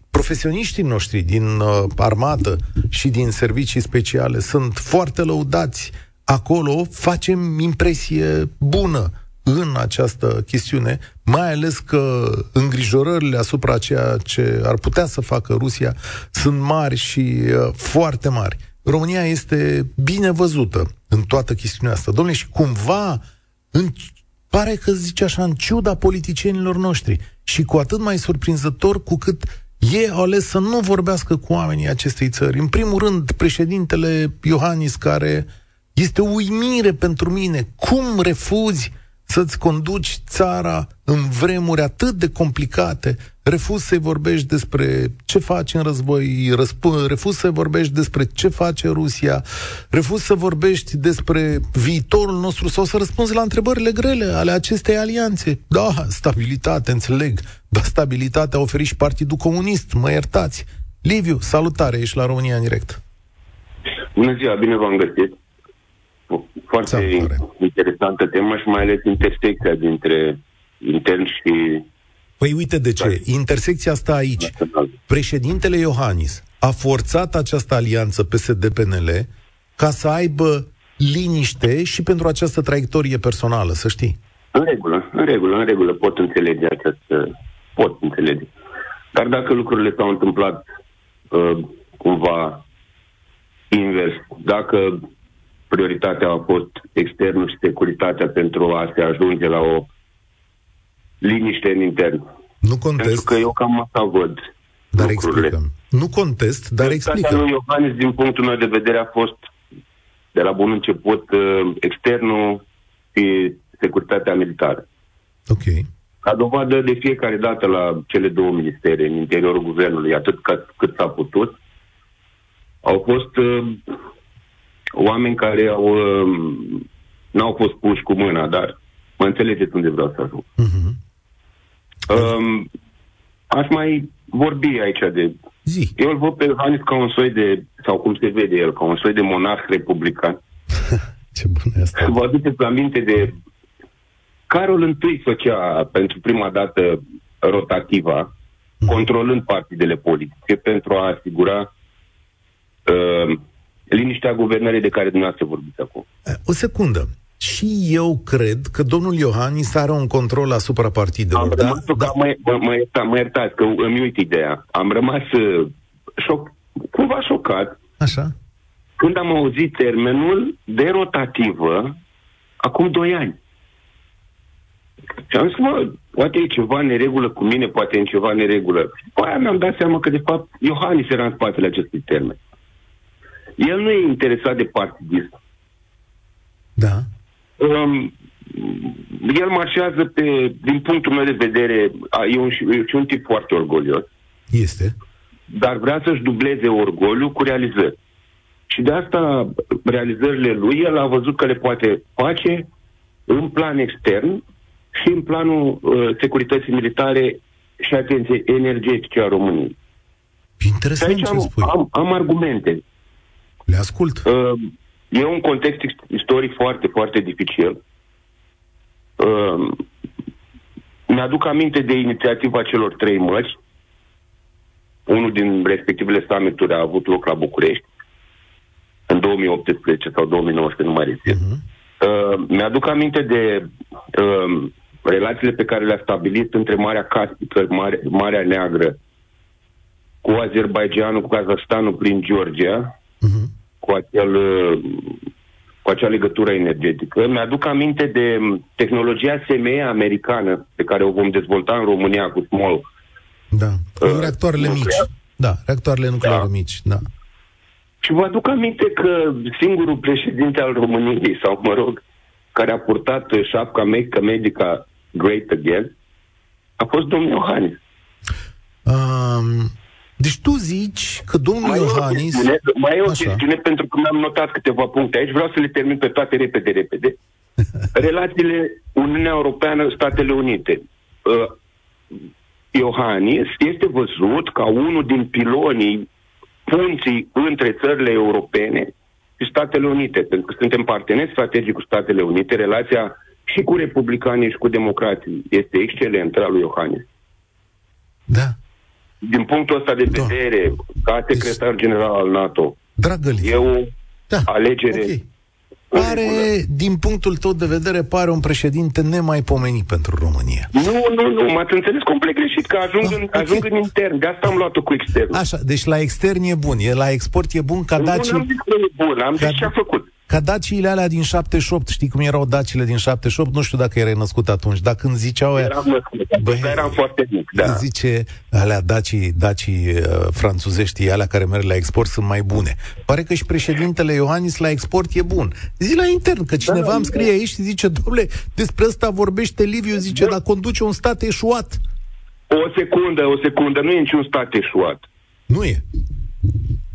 profesioniștii noștri din uh, armată și din servicii speciale sunt foarte lăudați. Acolo facem impresie bună în această chestiune, mai ales că îngrijorările asupra ceea ce ar putea să facă Rusia sunt mari și uh, foarte mari. România este bine văzută în toată chestiunea asta. Domnule, și cumva în, pare că zice așa, în ciuda politicienilor noștri și cu atât mai surprinzător cu cât ei au ales să nu vorbească cu oamenii acestei țări. În primul rând, președintele Iohannis, care este uimire pentru mine. Cum refuzi să-ți conduci țara în vremuri atât de complicate, refuzi să-i vorbești despre ce faci în război, răsp- refuzi să vorbești despre ce face Rusia, refuzi să vorbești despre viitorul nostru sau să răspunzi la întrebările grele ale acestei alianțe. Da, stabilitate, înțeleg, dar stabilitatea a oferit și Partidul Comunist, mă iertați. Liviu, salutare, ești la România în direct. Bună ziua, bine v-am găsit. Foarte Salutare. interesantă temă și mai ales intersecția dintre intern și... Păi uite de ce. Intersecția asta aici. Președintele Iohannis a forțat această alianță PSD-PNL ca să aibă liniște și pentru această traiectorie personală, să știi. În regulă, în regulă, în regulă. Pot înțelege această... Pot înțelege. Dar dacă lucrurile s-au întâmplat uh, cumva invers, dacă prioritatea a fost externul și securitatea pentru a se ajunge la o liniște în intern. Nu contest. Pentru că eu cam asta văd dar lucrurile. explicăm. Nu contest, dar explică. lui Iohannis, din punctul meu de vedere, a fost de la bun început uh, externul și securitatea militară. Ok. Ca dovadă de fiecare dată la cele două ministere în interiorul guvernului, atât cât, cât s-a putut, au fost uh, oameni care au, uh, n-au fost puși cu mâna, dar mă înțelegeți unde vreau să ajung. Uh-huh. Um, aș mai vorbi aici de... Zi. Eu îl văd pe Iohannis ca un soi de, sau cum se vede el, ca un soi de monarh republican. Ce bun e asta. Vă aduceți aminte de Carol I făcea pentru prima dată rotativa, uh-huh. controlând partidele politice pentru a asigura uh, liniștea guvernării de care dumneavoastră vorbiți acum. Eh, o secundă. Și eu cred că domnul Iohannis are un control asupra partidelor. Am da? rămas, da? Mă, mă, mă, ierta, mă iertați că îmi uit ideea. Am rămas uh, șoc, cumva șocat Așa. când am auzit termenul de rotativă acum doi ani. Și am zis, mă, poate e ceva neregulă cu mine, poate e ceva neregulă. Și după aia mi-am dat seama că, de fapt, Iohannis era în spatele acestui termen. El nu e interesat de partidism. Da. Um, el marșează pe, din punctul meu de vedere, e un, e un tip foarte orgolios. Este. Dar vrea să-și dubleze orgoliu cu realizări. Și de asta realizările lui, el a văzut că le poate face în plan extern și în planul uh, securității militare și, atenție, energetice a României. Interesant ce am, spui. Am, am argumente. Le ascult. Uh, e un context istoric foarte, foarte dificil. Uh, mi-aduc aminte de inițiativa celor trei mări. Unul din respectivele summituri a avut loc la București în 2018 sau 2019, nu mai rețin. Uh-huh. Uh, mi-aduc aminte de uh, relațiile pe care le-a stabilit între Marea Caspică, Mare, Marea Neagră, cu Azerbaijanul, cu Kazahstanul prin Georgia, uh-huh cu, acel, cu acea legătură energetică. Mi-aduc aminte de tehnologia SME americană pe care o vom dezvolta în România cu small. Da, cu uh, reactoarele nuclear. mici. Da, reactoarele nucleare da. mici, da. Și vă aduc aminte că singurul președinte al României, sau mă rog, care a purtat șapca Make America Great Again a fost domnul Iohannis. Um, deci tu zici că domnul Mai e o Iohannis... chestiune, mai e o Așa. chestiune pentru că mi-am notat câteva puncte aici, vreau să le termin pe toate repede, repede. Relațiile Uniunea Europeană, Statele Unite. Uh, Iohannis este văzut ca unul din pilonii punții între țările europene și Statele Unite, pentru că suntem parteneri strategici cu Statele Unite, relația și cu republicanii și cu democrații este excelentă a lui Iohannis. Da. Din punctul ăsta de Da. vedere, ca secretar general al NATO, Dragă Liviu. e o Da. alegere Ok. Pare, regulă. din punctul tău de vedere, pare un președinte nemaipomenit pentru România. Nu, nu, nu, m-ați înțeles complet greșit, că ajung, Ah, în, ok. ajung în intern, de asta am luat-o cu externul. Așa, deci la extern e bun, e la export e bun ca nu, nu am dacii, zis că e bun, am Ca- zis ce a făcut. Ca daciile alea din 78, știi cum erau dacile din 78? Nu știu dacă erai născut atunci, dar când ziceau aia, Eram născut, Băi, Băi, eram foarte mic, da. zice alea dacii, dacii uh, franțuzești, alea care merg la export sunt mai bune. Pare că și președintele Iohannis la export e bun. Zi la intern, că cineva Da, îmi scrie aici și zice, domnule, despre asta vorbește Liviu, zice, dar conduce un stat eșuat. O secundă, o secundă, nu e niciun stat eșuat. Nu e.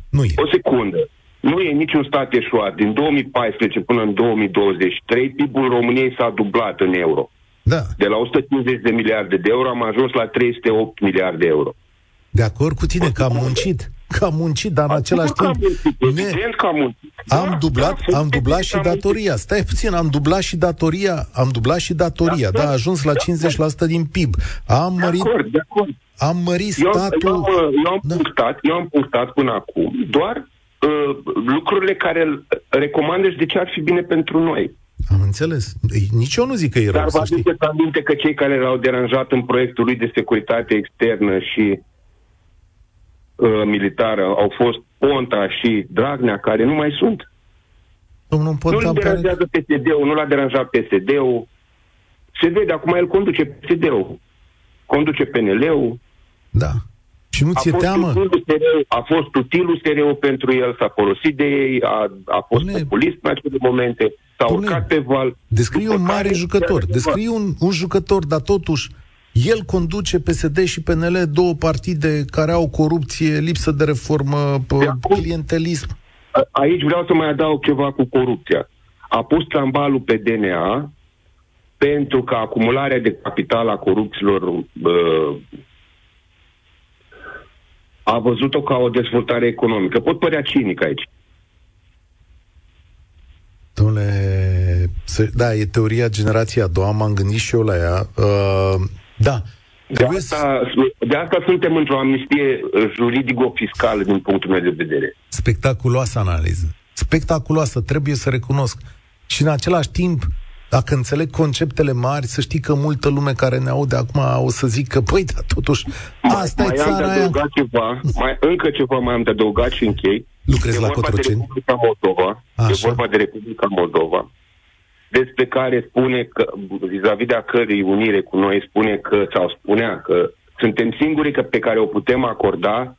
Nu e. O secundă. Nu e niciun stat eșuat. Din 2014 până în 2023, PIB-ul României s-a dublat în euro. Da, De la 150 de miliarde de euro am ajuns la 308 miliarde de euro. de acord cu tine că am muncit. Că am muncit, dar în același Sigur că timp am muncit, ne, Evident că am muncit. am Da, dublat, da, am dublat și am muncit. datoria. Stai puțin, am dublat și datoria, am dublat și datoria, Da, da, da, a ajuns la da, 50% din PIB. Am De mărit, acord, de acord. am mărit Eu, statul. eu, am, eu, am Da. punctat, eu am punctat până acum doar uh, lucrurile care îl recomandă și de ce ar fi bine pentru noi. Am înțeles. Ei, Nici eu nu zic că e rău, Dar vă să știi. aduceți aminte că cei care l-au deranjat în proiectul lui de securitate externă și uh, militară au fost Ponta și Dragnea, care nu mai sunt. Domnul Nu Ponta îl îmi pare... deranjează PSD-ul, nu l-a deranjat PSD-ul. Se vede, acum el conduce PSD-ul, conduce PNL-ul, Da. Și nu a ți-e fost, teamă? utilul SRO, a fost utilul SRO pentru el, s-a folosit de ei, a, a fost Pune- populist în acele momente, s-a Pune- urcat pe val. Descrie După un mare care- jucător. Descrie un, un jucător, dar totuși el conduce PSD și PNL, două partide care au corupție, lipsă de reformă, De p- acord. clientelism. A- Aici vreau să mai adaug ceva cu corupția. A pus trambalul pe DNA pentru că acumularea de capital a corupților uh, a văzut-o ca o dezvoltare economică. Pot părea cinic aici. Domnule, să- da, e teoria generației a doua, m-am gândit și eu la ea. Uh, da, De trebuie să... asta, de asta suntem într-o amnistie uh, juridico-fiscală din punctul meu de vedere. Spectaculoasă analiză. Spectaculoasă, trebuie să recunosc. Și în același timp, dacă înțeleg conceptele mari, să știi că multă lume care ne aude acum o să zică, păi, dar totuși, asta mai e am de țara aia. adăugat ceva, mai, încă ceva mai am de adăugat și închei. Lucrezi e la vorba de Cotroceni? Republica Moldova. Așa. E vorba de Republica Moldova, despre care spune că, vis-a-vis de a cărei unire cu noi, spune că, sau spunea că suntem singurii că, pe care o putem acorda,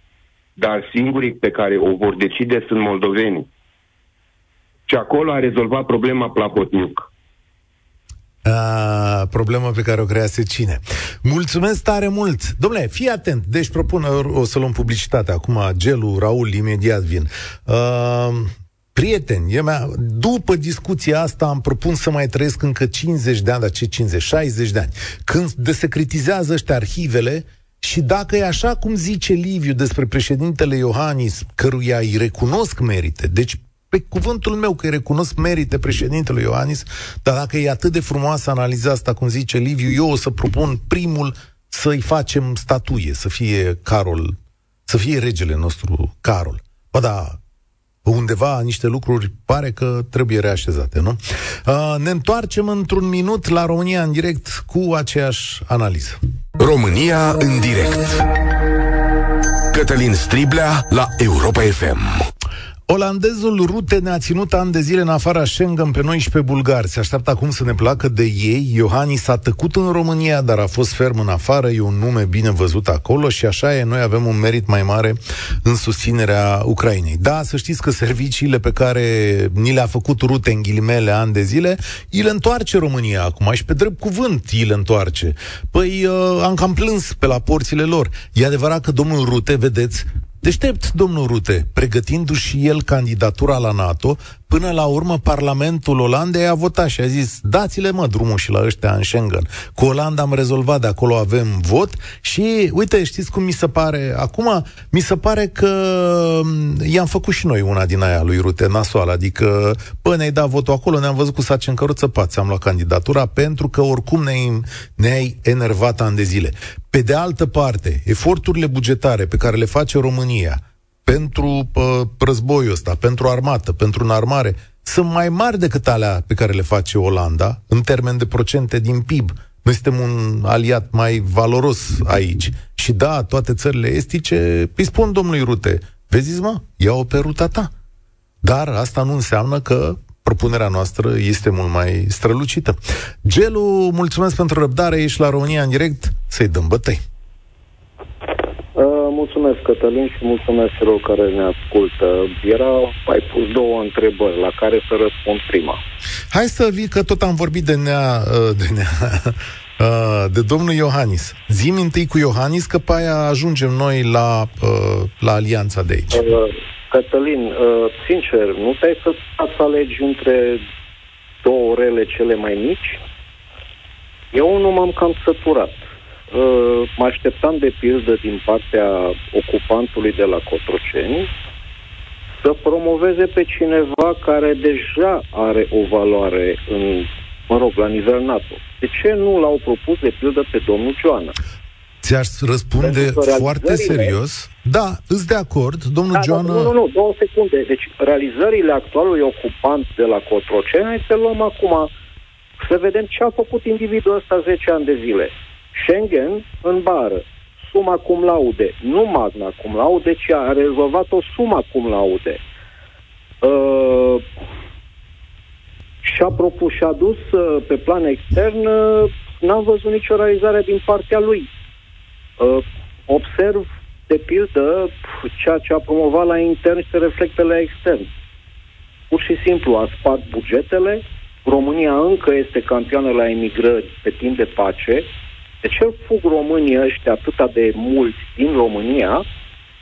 dar singurii pe care o vor decide sunt moldovenii. Și acolo a rezolvat problema Plahotniuc. A, problema pe care o crease cine. Mulțumesc tare mult! Domnule, fii atent. Deci propun, o să luăm publicitate. Acum, Gelu, Raul, imediat vin. Uh, prieteni, e mea, după discuția asta am propun să mai trăiesc încă 50 de ani, dar ce 50, 60 de ani. Când desecretizează ăștia arhivele și dacă e așa cum zice Liviu despre președintele Iohannis, căruia îi recunosc merite, deci pe cuvântul meu că îi recunosc merite președintelui Iohannis, dar dacă e atât de frumoasă analiza asta, cum zice Liviu, eu o să propun primul să-i facem statuie, să fie Carol, să fie regele nostru Carol. Bă, da, undeva niște lucruri pare că trebuie reașezate, nu? Uh, ne întoarcem într-un minut la România în direct cu aceeași analiză. România în direct. Cătălin Striblea la Europa FM. Olandezul Rute ne-a ținut ani de zile în afara Schengen pe noi și pe bulgari. Se așteaptă acum să ne placă de ei. Iohannis a tăcut în România, dar a fost ferm în afară. E un nume bine văzut acolo și așa e. Noi avem un merit mai mare în susținerea Ucrainei. Da, să știți că serviciile pe care ni le-a făcut Rute în ghilimele ani de zile, îi întoarce România acum și pe drept cuvânt îi le întoarce. Păi uh, am cam plâns pe la porțile lor. E adevărat că domnul Rute, vedeți, Deștept, domnul Rute, pregătindu-și el candidatura la NATO, Până la urmă, Parlamentul Olandei a votat și a zis, dați-le mă drumul și la ăștia în Schengen. Cu Olanda am rezolvat, de acolo avem vot și, uite, știți cum mi se pare? Acum, mi se pare că mm, i-am făcut și noi una din aia lui Rute nasoală, adică, bă, ne-ai dat votul acolo, ne-am văzut cu saci în căruță, pați, am luat candidatura, pentru că oricum ne-ai, ne-ai enervat ani de zile. Pe de altă parte, eforturile bugetare pe care le face România, pentru uh, războiul ăsta, pentru armată, pentru înarmare, sunt mai mari decât alea pe care le face Olanda, în termen de procente din PIB. Noi suntem un aliat mai valoros aici. Și da, toate țările estice îi spun domnului Rute, vezi mă, ia-o pe ruta ta. Dar asta nu înseamnă că propunerea noastră este mult mai strălucită. Gelu, mulțumesc pentru răbdare, ești la România în direct, să-i dăm bătăi mulțumesc, Cătălin, și mulțumesc celor care ne ascultă. Era, ai pus două întrebări la care să răspund prima. Hai să vii, că tot am vorbit de nea, uh, de nea, uh, de domnul Iohannis. Zim întâi cu Iohannis, că pe aia ajungem noi la, uh, la alianța de aici. Cătălin, sincer, nu te-ai să să alegi între două orele cele mai mici? Eu nu m-am cam săturat. Uh, mă așteptam de pildă din partea ocupantului de la Cotroceni să promoveze pe cineva care deja are o valoare în, mă rog, la nivel NATO. De ce nu l-au propus de pildă pe domnul Joana? Ți-aș răspunde foarte serios. Da, îți de acord, domnul da, Joana... Nu, nu, nu, două secunde. Deci, realizările actualului ocupant de la Cotroceni, să luăm acum, să vedem ce a făcut individul ăsta 10 ani de zile. Schengen în bară, suma cum laude, nu magna cum laude, ci a rezolvat o sumă cum laude. Uh, și-a propus și-a dus uh, pe plan extern, uh, n-am văzut nicio realizare din partea lui. Uh, observ, de pildă, ceea ce a promovat la intern se reflectă la extern. Pur și simplu a spart bugetele, România încă este campioană la emigrări pe timp de pace, de ce fug românii ăștia atâta de mulți din România,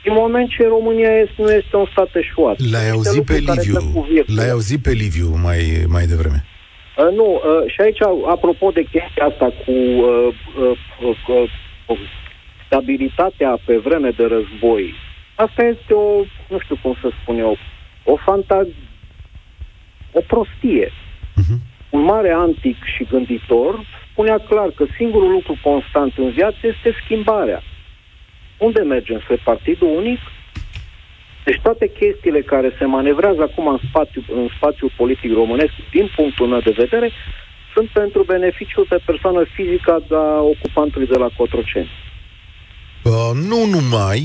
din moment ce România este, nu este un stat eșuat. L-ai auzit pe Liviu, l-ai auzit pe Liviu mai, mai devreme. Uh, nu, uh, și aici, apropo de chestia asta cu uh, uh, uh, uh, stabilitatea pe vreme de război, asta este o, nu știu cum să spun eu, o fantazie, o prostie. Uh-huh. Un mare antic și gânditor spunea clar că singurul lucru constant în viață este schimbarea. Unde mergem? Spre Partidul Unic? Deci toate chestiile care se manevrează acum în spațiu, în spațiul politic românesc, din punctul meu de vedere, sunt pentru beneficiul pe persoană fizică a ocupantului de la Cotroceni. Uh, nu numai,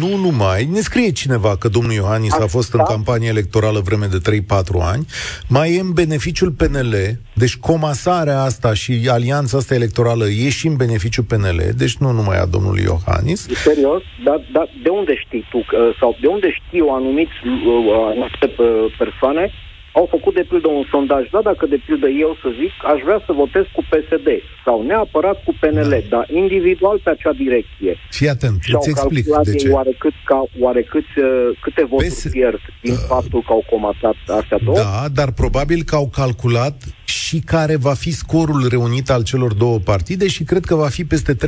nu numai, ne scrie cineva că domnul Iohannis a, a fost da? în campanie electorală vreme de 3-4 ani, mai e în beneficiul PNL, deci comasarea asta și alianța asta electorală e și în beneficiul PNL, deci nu numai a domnului Iohannis. Serios? Dar da, de unde știi tu, sau de unde știu anumiți, uh, anumite uh, persoane au făcut de pildă un sondaj, da, dacă de pildă eu să zic, aș vrea să votez cu PSD sau neapărat cu PNL, da. dar individual pe acea direcție. Fii atent, și îți explic de ce. Oarecât, ca, oarecât, uh, câte voturi PS... pierd din uh, faptul că au comasat astea două? Da, dar probabil că au calculat și care va fi scorul reunit al celor două partide și cred că va fi peste 30%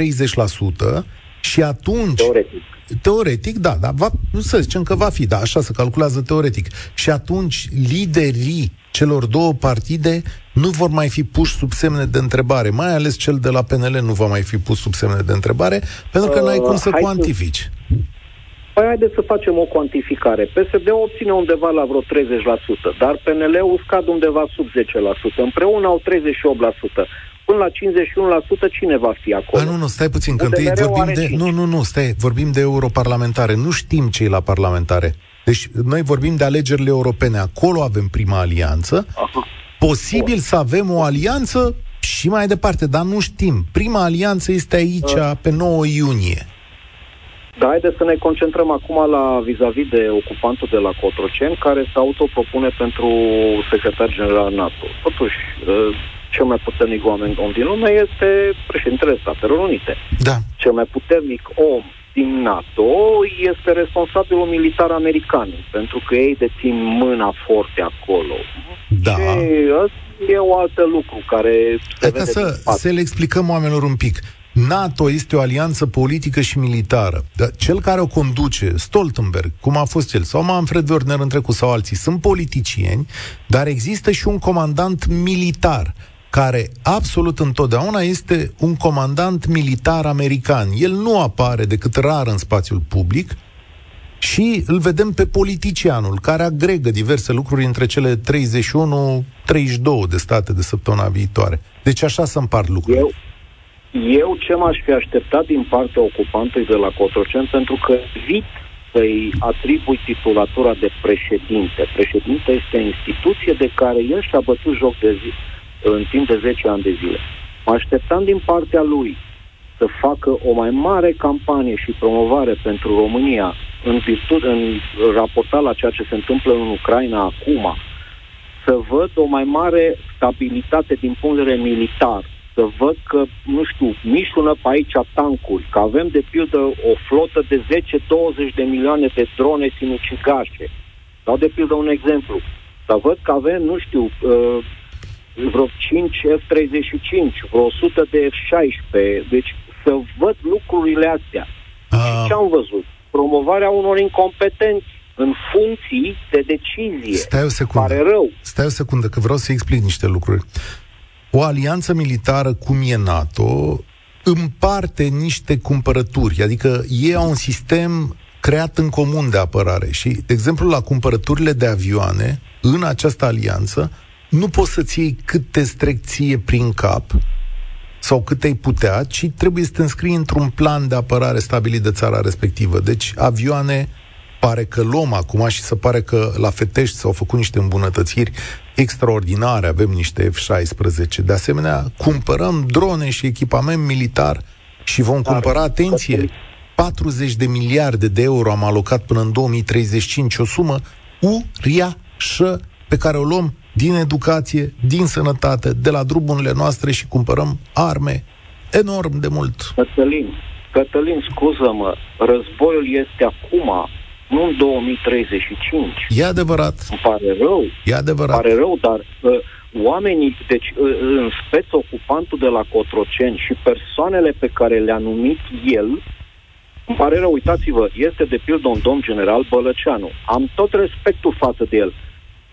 și atunci... Teoretic Teoretic, da, da, va, nu să zicem că va fi, da, așa se calculează teoretic. Și atunci liderii celor două partide nu vor mai fi puși sub semne de întrebare, mai ales cel de la PNL nu va mai fi pus sub semne de întrebare, pentru că uh, n-ai cum să cuantifici. Să... Păi haideți să facem o cuantificare. PSD obține undeva la vreo 30%, dar PNL-ul scade undeva sub 10%. Împreună au 38%. Până la 51% cine va fi acolo? A, nu, nu, stai puțin, că întâi vorbim de... Nu, nu, nu, stai, vorbim de europarlamentare. Nu știm cei la parlamentare. Deci noi vorbim de alegerile europene. Acolo avem prima alianță. Aha. Posibil Bun. să avem o alianță și mai departe, dar nu știm. Prima alianță este aici, uh. pe 9 iunie. Da, haideți să ne concentrăm acum la vis-a-vis de ocupantul de la Cotroceni, care se autopropune pentru secretar general NATO. Totuși, uh, cel mai puternic om din lume este președintele Statelor Unite. Da. Cel mai puternic om din NATO este responsabilul militar american, pentru că ei dețin mâna forte acolo. Da. Și e o altă lucru care se Hai vede să, să le explicăm oamenilor un pic. NATO este o alianță politică și militară. Cel care o conduce, Stoltenberg, cum a fost el, sau Manfred Werner în trecut sau alții, sunt politicieni, dar există și un comandant militar care absolut întotdeauna este un comandant militar american. El nu apare decât rar în spațiul public și îl vedem pe politicianul care agregă diverse lucruri între cele 31-32 de state de săptămâna viitoare. Deci așa să împart lucrurile. Eu, eu ce m-aș fi așteptat din partea ocupantului de la Cotrocen, pentru că vit să-i atribui titulatura de președinte. Președinte este instituție de care el și-a bătut joc de zi, în timp de 10 ani de zile. Mă așteptam din partea lui să facă o mai mare campanie și promovare pentru România în virtute, în raportat la ceea ce se întâmplă în Ucraina acum, să văd o mai mare stabilitate din punct de vedere militar, să văd că, nu știu, mișună pe aici tancuri, că avem de pildă o flotă de 10-20 de milioane de drone sinucigașe. Dau de pildă un exemplu. Să văd că avem, nu știu, uh, vreo 5 F-35, vreo 100 de F-16. Deci să văd lucrurile astea. Uh... Și ce am văzut? Promovarea unor incompetenți în funcții de decizie. Stai o secundă. Pare rău. Stai o secundă, că vreau să explic niște lucruri. O alianță militară cum e NATO împarte niște cumpărături, adică ei au un sistem creat în comun de apărare și, de exemplu, la cumpărăturile de avioane, în această alianță, nu poți să-ți iei cât te strec ție prin cap sau cât ai putea, ci trebuie să te înscrii într-un plan de apărare stabilit de țara respectivă. Deci avioane pare că luăm acum și se pare că la Fetești s-au făcut niște îmbunătățiri extraordinare, avem niște F-16. De asemenea, cumpărăm drone și echipament militar și vom cumpăra, atenție, 40 de miliarde de euro am alocat până în 2035, o sumă uriașă pe care o luăm din educație, din sănătate, de la drumurile noastre și cumpărăm arme enorm de mult. Cătălin, Cătălin, scuză-mă, războiul este acum, nu în 2035. E adevărat. Îmi pare rău. E adevărat. Îmi pare rău, dar uh, oamenii, deci uh, în speț ocupantul de la Cotroceni și persoanele pe care le-a numit el, îmi pare rău, uitați-vă, este de pildă un domn general Bălăceanu. Am tot respectul față de el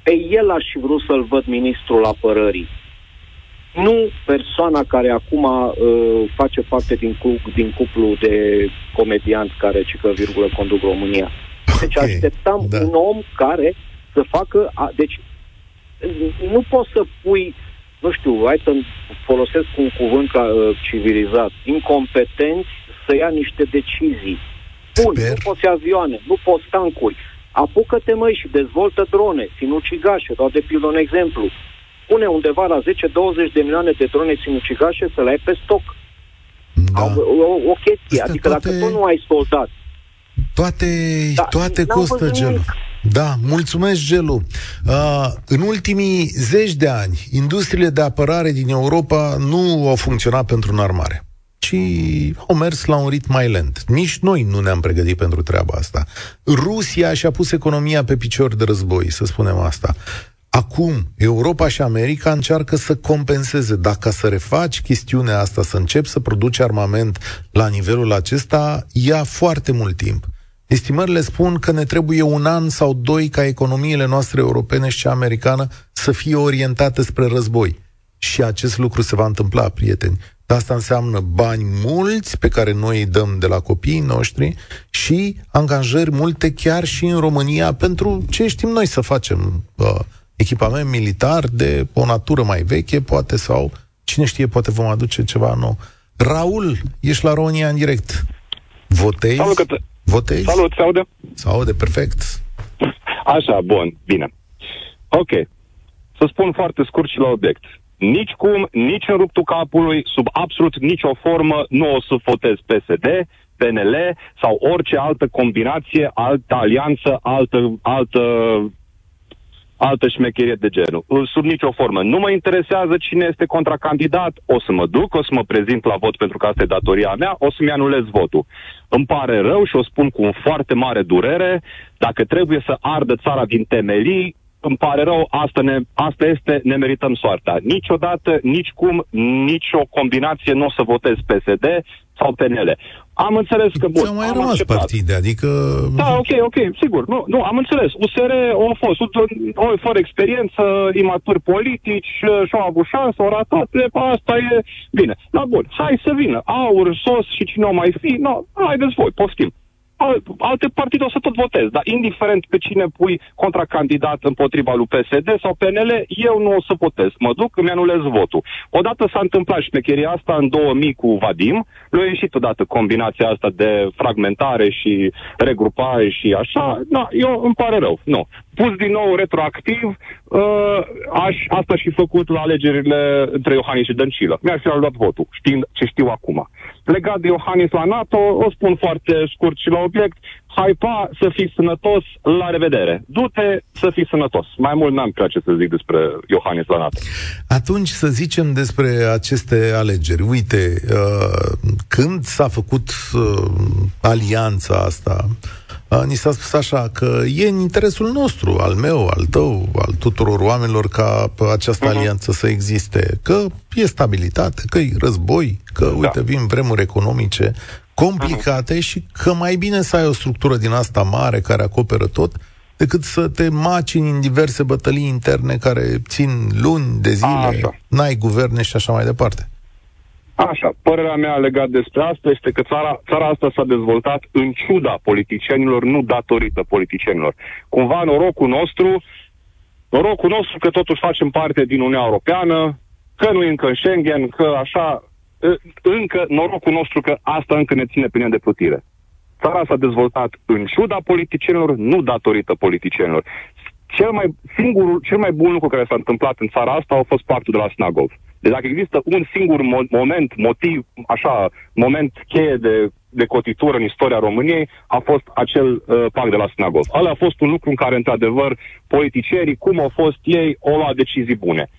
pe el aș fi vrut să-l văd ministrul apărării. Nu persoana care acum uh, face parte din, cu, din cuplu de comedianți care, cică virgulă, conduc România. Deci okay, așteptam da. un om care să facă... A, deci nu poți să pui, nu știu, hai să folosesc un cuvânt ca, uh, civilizat, incompetenți să ia niște decizii. Bun, Sper. nu poți avioane, nu poți tancuri, apucă-te măi și dezvoltă drone, sinucigașe, doar de pildă un exemplu. Pune undeva la 10-20 de milioane de drone sinucigașe să le ai pe stoc. Da. O, o chestie, Astea adică toate... dacă tu nu ai soldat. Toate, da, toate costă, Gelu. Da, mulțumesc, Gelu. Uh, în ultimii zeci de ani, industriile de apărare din Europa nu au funcționat pentru înarmare ci au mers la un ritm mai lent. Nici noi nu ne-am pregătit pentru treaba asta. Rusia și-a pus economia pe picior de război, să spunem asta. Acum, Europa și America încearcă să compenseze. Dacă să refaci chestiunea asta, să începi să produci armament la nivelul acesta, ia foarte mult timp. Estimările spun că ne trebuie un an sau doi ca economiile noastre europene și cea americană să fie orientate spre război. Și acest lucru se va întâmpla, prieteni. Asta înseamnă bani mulți pe care noi îi dăm de la copiii noștri și angajări multe chiar și în România pentru ce știm noi să facem. Uh, echipament militar de o natură mai veche, poate, sau cine știe, poate vom aduce ceva nou. Raul, ești la România în direct. Votezi? Salut, că Votezi? Salut, se aude? Se aude, perfect. Așa, bun, bine. Ok. Să spun foarte scurt și la obiect. Nici cum, nici în ruptul capului, sub absolut nicio formă, nu o să votez PSD, PNL sau orice altă combinație, altă alianță, altă, altă altă șmecherie de genul. Sub nicio formă. Nu mă interesează cine este contracandidat, o să mă duc, o să mă prezint la vot pentru că asta e datoria mea, o să-mi anulez votul. Îmi pare rău și o spun cu un foarte mare durere, dacă trebuie să ardă țara din temelii, îmi pare rău, asta, ne, asta este, ne merităm soarta. Niciodată, nici cum, nici o combinație nu o să votez PSD sau PNL. Am înțeles că, bun, Ți-au mai am rămas acceptat. partide, adică... Da, ok, ok, sigur. Nu, nu, am înțeles. USR a fost o fără experiență, imaturi politici, și-au avut șansă, au ratat, e, asta e bine. Da, bun, hai să vină. Aur, sos și cine o mai fi, no, haideți voi, poftim. Al- Alte partide o să tot votez, dar indiferent pe cine pui contracandidat împotriva lui PSD sau PNL, eu nu o să votez. Mă duc, îmi anulez votul. Odată s-a întâmplat șmecheria asta în 2000 cu Vadim, le-a ieșit odată combinația asta de fragmentare și regrupare și așa. Da, eu îmi pare rău. Nu. Pus din nou retroactiv, uh, aș, asta și făcut la alegerile între Iohannis și Dăncilă. Mi-aș fi luat votul, știind ce știu acum. Legat de Iohannis la NATO, o spun foarte scurt și la obiect, hai pa, să fii sănătos, la revedere. Du-te să fii sănătos. Mai mult n-am prea ce să zic despre Iohannis la NATO. Atunci să zicem despre aceste alegeri. Uite, uh, când s-a făcut uh, alianța asta, uh, ni s-a spus așa că e în interesul nostru, al meu, al tău, al tuturor oamenilor ca această uh-huh. alianță să existe, că e stabilitate, că e război, că, uite, vin vremuri economice complicate și că mai bine să ai o structură din asta mare care acoperă tot, decât să te macini în diverse bătălii interne care țin luni de zile, Așa. n-ai guverne și așa mai departe. Așa, părerea mea legat despre asta este că țara, țara asta s-a dezvoltat în ciuda politicienilor, nu datorită politicienilor. Cumva norocul nostru, norocul nostru că totuși facem parte din Uniunea Europeană, că nu e încă în Schengen, că așa, ă, încă norocul nostru că asta încă ne ține pe de plutire. Țara s-a dezvoltat în ciuda politicienilor, nu datorită politicienilor. Cel mai, singurul, cel mai bun lucru care s-a întâmplat în țara asta a fost pactul de la Snagov. Deci dacă există un singur mo- moment, motiv, așa, moment cheie de, de cotitură în istoria României, a fost acel uh, pact de la Snagov. Ăla a fost un lucru în care, într-adevăr, politicienii, cum au fost ei, au luat decizii bune.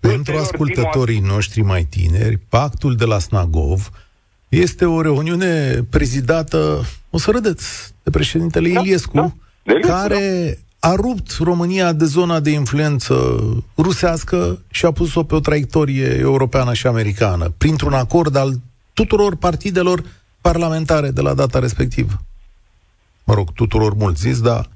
Pentru Ulterior, ascultătorii noștri mai tineri, pactul de la Snagov este o reuniune prezidată, o să râdeți, de președintele Da, Iliescu, da, de Iliescu, care a rupt România de zona de influență rusească și a pus-o pe o traiectorie europeană și americană, printr-un acord al tuturor partidelor parlamentare de la data respectivă. Mă rog, tuturor mulți zis, dar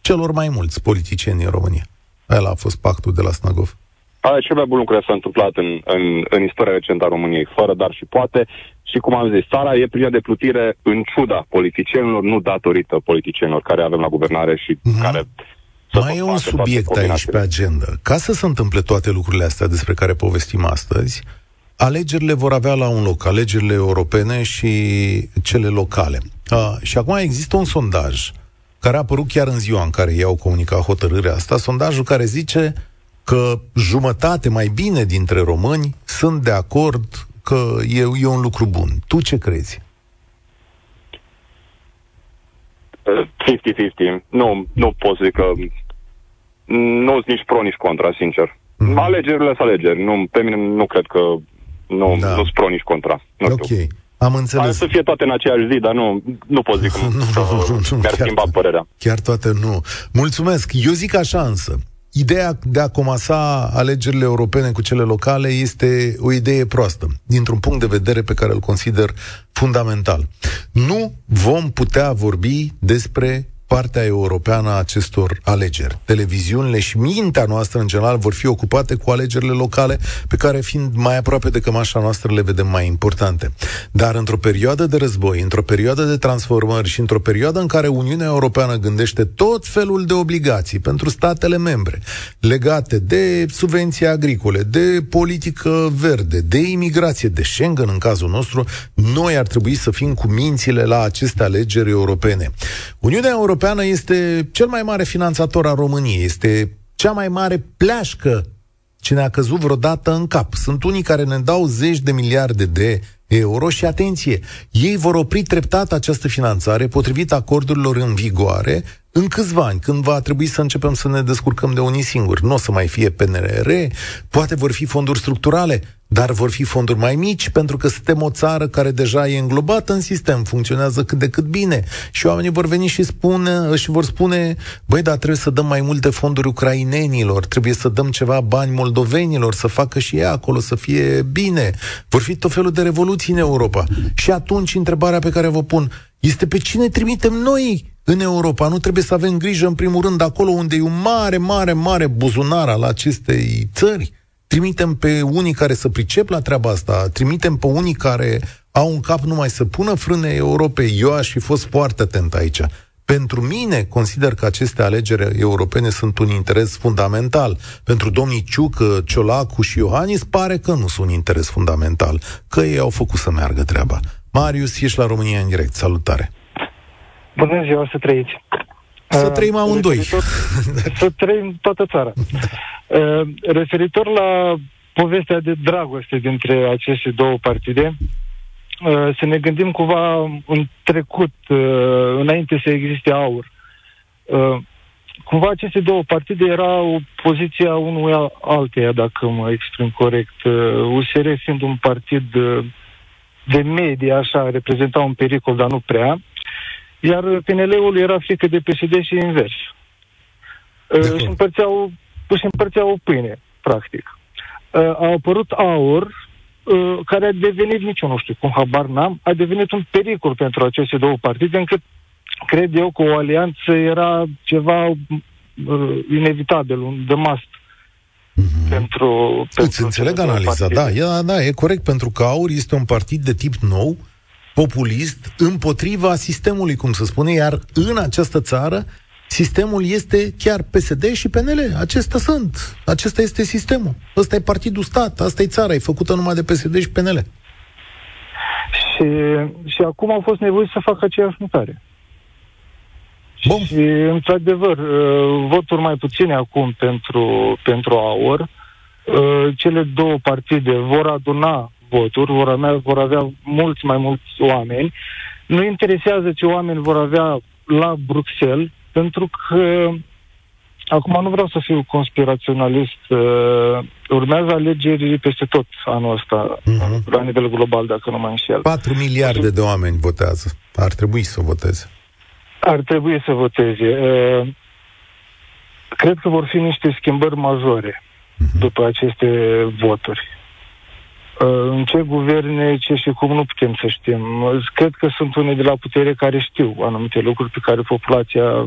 celor mai mulți politicieni în România. Aia a fost pactul de la Snagov. Aia e cel mai bun lucru care s-a întâmplat în, în, în istoria recentă a României, fără dar și poate. Și cum am zis, țara e plină de plutire în ciuda politicienilor, nu datorită politicienilor care avem la guvernare și Mhm. care... să Mai e facă un toate subiect aici combinațiile. pe agenda. Ca să se întâmple toate lucrurile astea despre care povestim astăzi, alegerile vor avea la un loc, alegerile europene și cele locale. Uh, și acum există un sondaj care a apărut chiar în ziua în care i-au comunicat hotărârea asta, sondajul care zice că jumătate, mai bine dintre români, sunt de acord că e, e un lucru bun. Tu ce crezi? 50-50. Nu, nu pot să zic că nu sunt nici pro, nici contra, sincer. Mhm. Alegerile sunt alegeri. Nu, pe mine nu cred că nu, Da. nu sunt pro, nici contra. Nu ok. știu. Am Hai înțeles. să fie toate în aceeași zi, dar nu, nu pot zic cum Nu, să nu, nu, nu, mi-ar chiar schimba tot. părerea. Chiar toate nu. Mulțumesc. Eu zic așa însă. Ideea de a comasa alegerile europene cu cele locale este o idee proastă, dintr-un punct de vedere pe care îl consider fundamental. Nu vom putea vorbi despre partea europeană a acestor alegeri. Televiziunile și mintea noastră, în general, vor fi ocupate cu alegerile locale, pe care, fiind mai aproape de cămașa noastră, le vedem mai importante. Dar într-o perioadă de război, într-o perioadă de transformări și într-o perioadă în care Uniunea Europeană gândește tot felul de obligații pentru statele membre, legate de subvenții agricole, de politică verde, de imigrație, de Schengen în cazul nostru, noi ar trebui să fim cu mințile la aceste alegeri europene. Uniunea Europeană este cel mai mare finanțator al României, este cea mai mare pleașcă ce ne-a căzut vreodată în cap. Sunt unii care ne dau zeci de miliarde de euro și atenție, ei vor opri treptat această finanțare potrivit acordurilor în vigoare în câțiva ani, când va trebui să începem să ne descurcăm de unii singuri. Nu o să mai fie PNRR, poate vor fi fonduri structurale, dar vor fi fonduri mai mici, pentru că suntem o țară care deja e înglobată în sistem, funcționează cât de cât bine. Și oamenii vor veni și, spune, și vor spune, băi, dar trebuie să dăm mai multe fonduri ucrainenilor, trebuie să dăm ceva bani moldovenilor, să facă și ei acolo, să fie bine. Vor fi tot felul de revoluții în Europa. Și atunci, întrebarea pe care vă pun, este pe cine trimitem noi în Europa. Nu trebuie să avem grijă, în primul rând, acolo unde e un mare, mare, mare buzunar al acestei țări. Trimitem pe unii care să pricep la treaba asta, trimitem pe unii care au un cap numai să pună frâne Europei. Eu aș fi fost foarte atent aici. Pentru mine, consider că aceste alegeri europene sunt un interes fundamental. Pentru domnii Ciucă, Ciolacu și Iohannis pare că nu sunt un interes fundamental, că ei au făcut să meargă treaba. Marius, ești la România în direct. Salutare! Bună ziua, să trăiți! Să trăim amândoi. să trăim toată țara. Uh, referitor la povestea de dragoste dintre aceste două partide, uh, să ne gândim cumva în trecut, uh, înainte să existe aur. Cumva aceste două partide erau poziția unui alteia, dacă mă exprim corect. USR fiind un partid de medie, așa, reprezenta un pericol, dar nu prea iar PNL-ul era frică de PSD și invers. Uh, își împărțeau, își împărțeau pâine, practic. Uh, a apărut aur, uh, care a devenit, nici eu nu știu cum, habar n-am, a devenit un pericol pentru aceste două partide, încât cred eu că o alianță era ceva uh, inevitabil, un de must. Mm-hmm. Pentru, pentru Îți înțeleg analiza, da, e, da, e corect, pentru că AUR este un partid de tip nou, populist împotriva sistemului, cum se spune, iar în această țară sistemul este chiar PSD și PNL. Acestea sunt. Acesta este sistemul. Ăsta e partidul stat, asta e țara, e făcută numai de PSD și PNL. Și, și acum au fost nevoiți să facă aceeași mutare. Bun. Și, într-adevăr, uh, voturi mai puține acum pentru, pentru AUR. Uh, cele două partide vor aduna voturi, vor avea, vor avea mulți mai mulți oameni. Nu interesează ce oameni vor avea la Bruxelles, pentru că Acum nu vreau să fiu conspiraționalist. Uh, urmează alegeri peste tot anul ăsta, uh-huh. la nivel global, dacă nu mă înșel. 4 miliarde de oameni votează. Ar trebui să voteze. Ar trebui să voteze. Uh, cred că vor fi niște schimbări majore uh-huh. după aceste voturi. Uh, în ce guverne, ce și cum, nu putem să știm. Cred că sunt unii de la putere care știu anumite lucruri pe care populația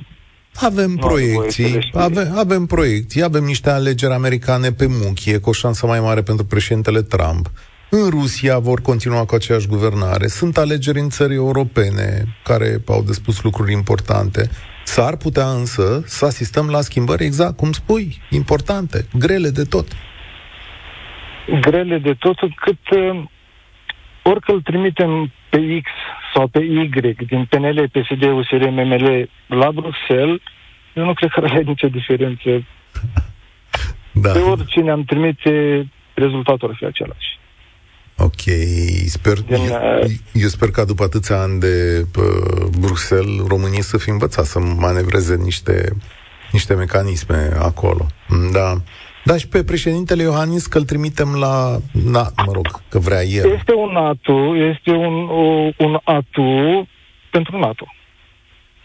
avem proiecții, avem, avem proiecții, avem niște alegeri americane pe muchie, cu o șansă mai mare pentru președintele Trump. În Rusia vor continua cu aceeași guvernare. Sunt alegeri în țări europene care au de spus lucruri importante. S-ar putea însă să asistăm la schimbări exact cum spui, importante, grele de tot grele de tot, cât uh, orică îl trimitem pe X sau pe Y din PNL, PSD, USR, MML la Bruxelles, eu nu cred că are nicio diferență. Da. Pe oricine am trimite, rezultatul ar fi același. Ok, sper, Din, eu, uh, eu sper că după atâția ani de uh, Bruxelles, România să fi învățat să manevreze niște, niște mecanisme acolo. Da. Da, și pe președintele Iohannis că îl trimitem la, na, mă rog, că vrea el. Este un atu, este un, un atu pentru NATO.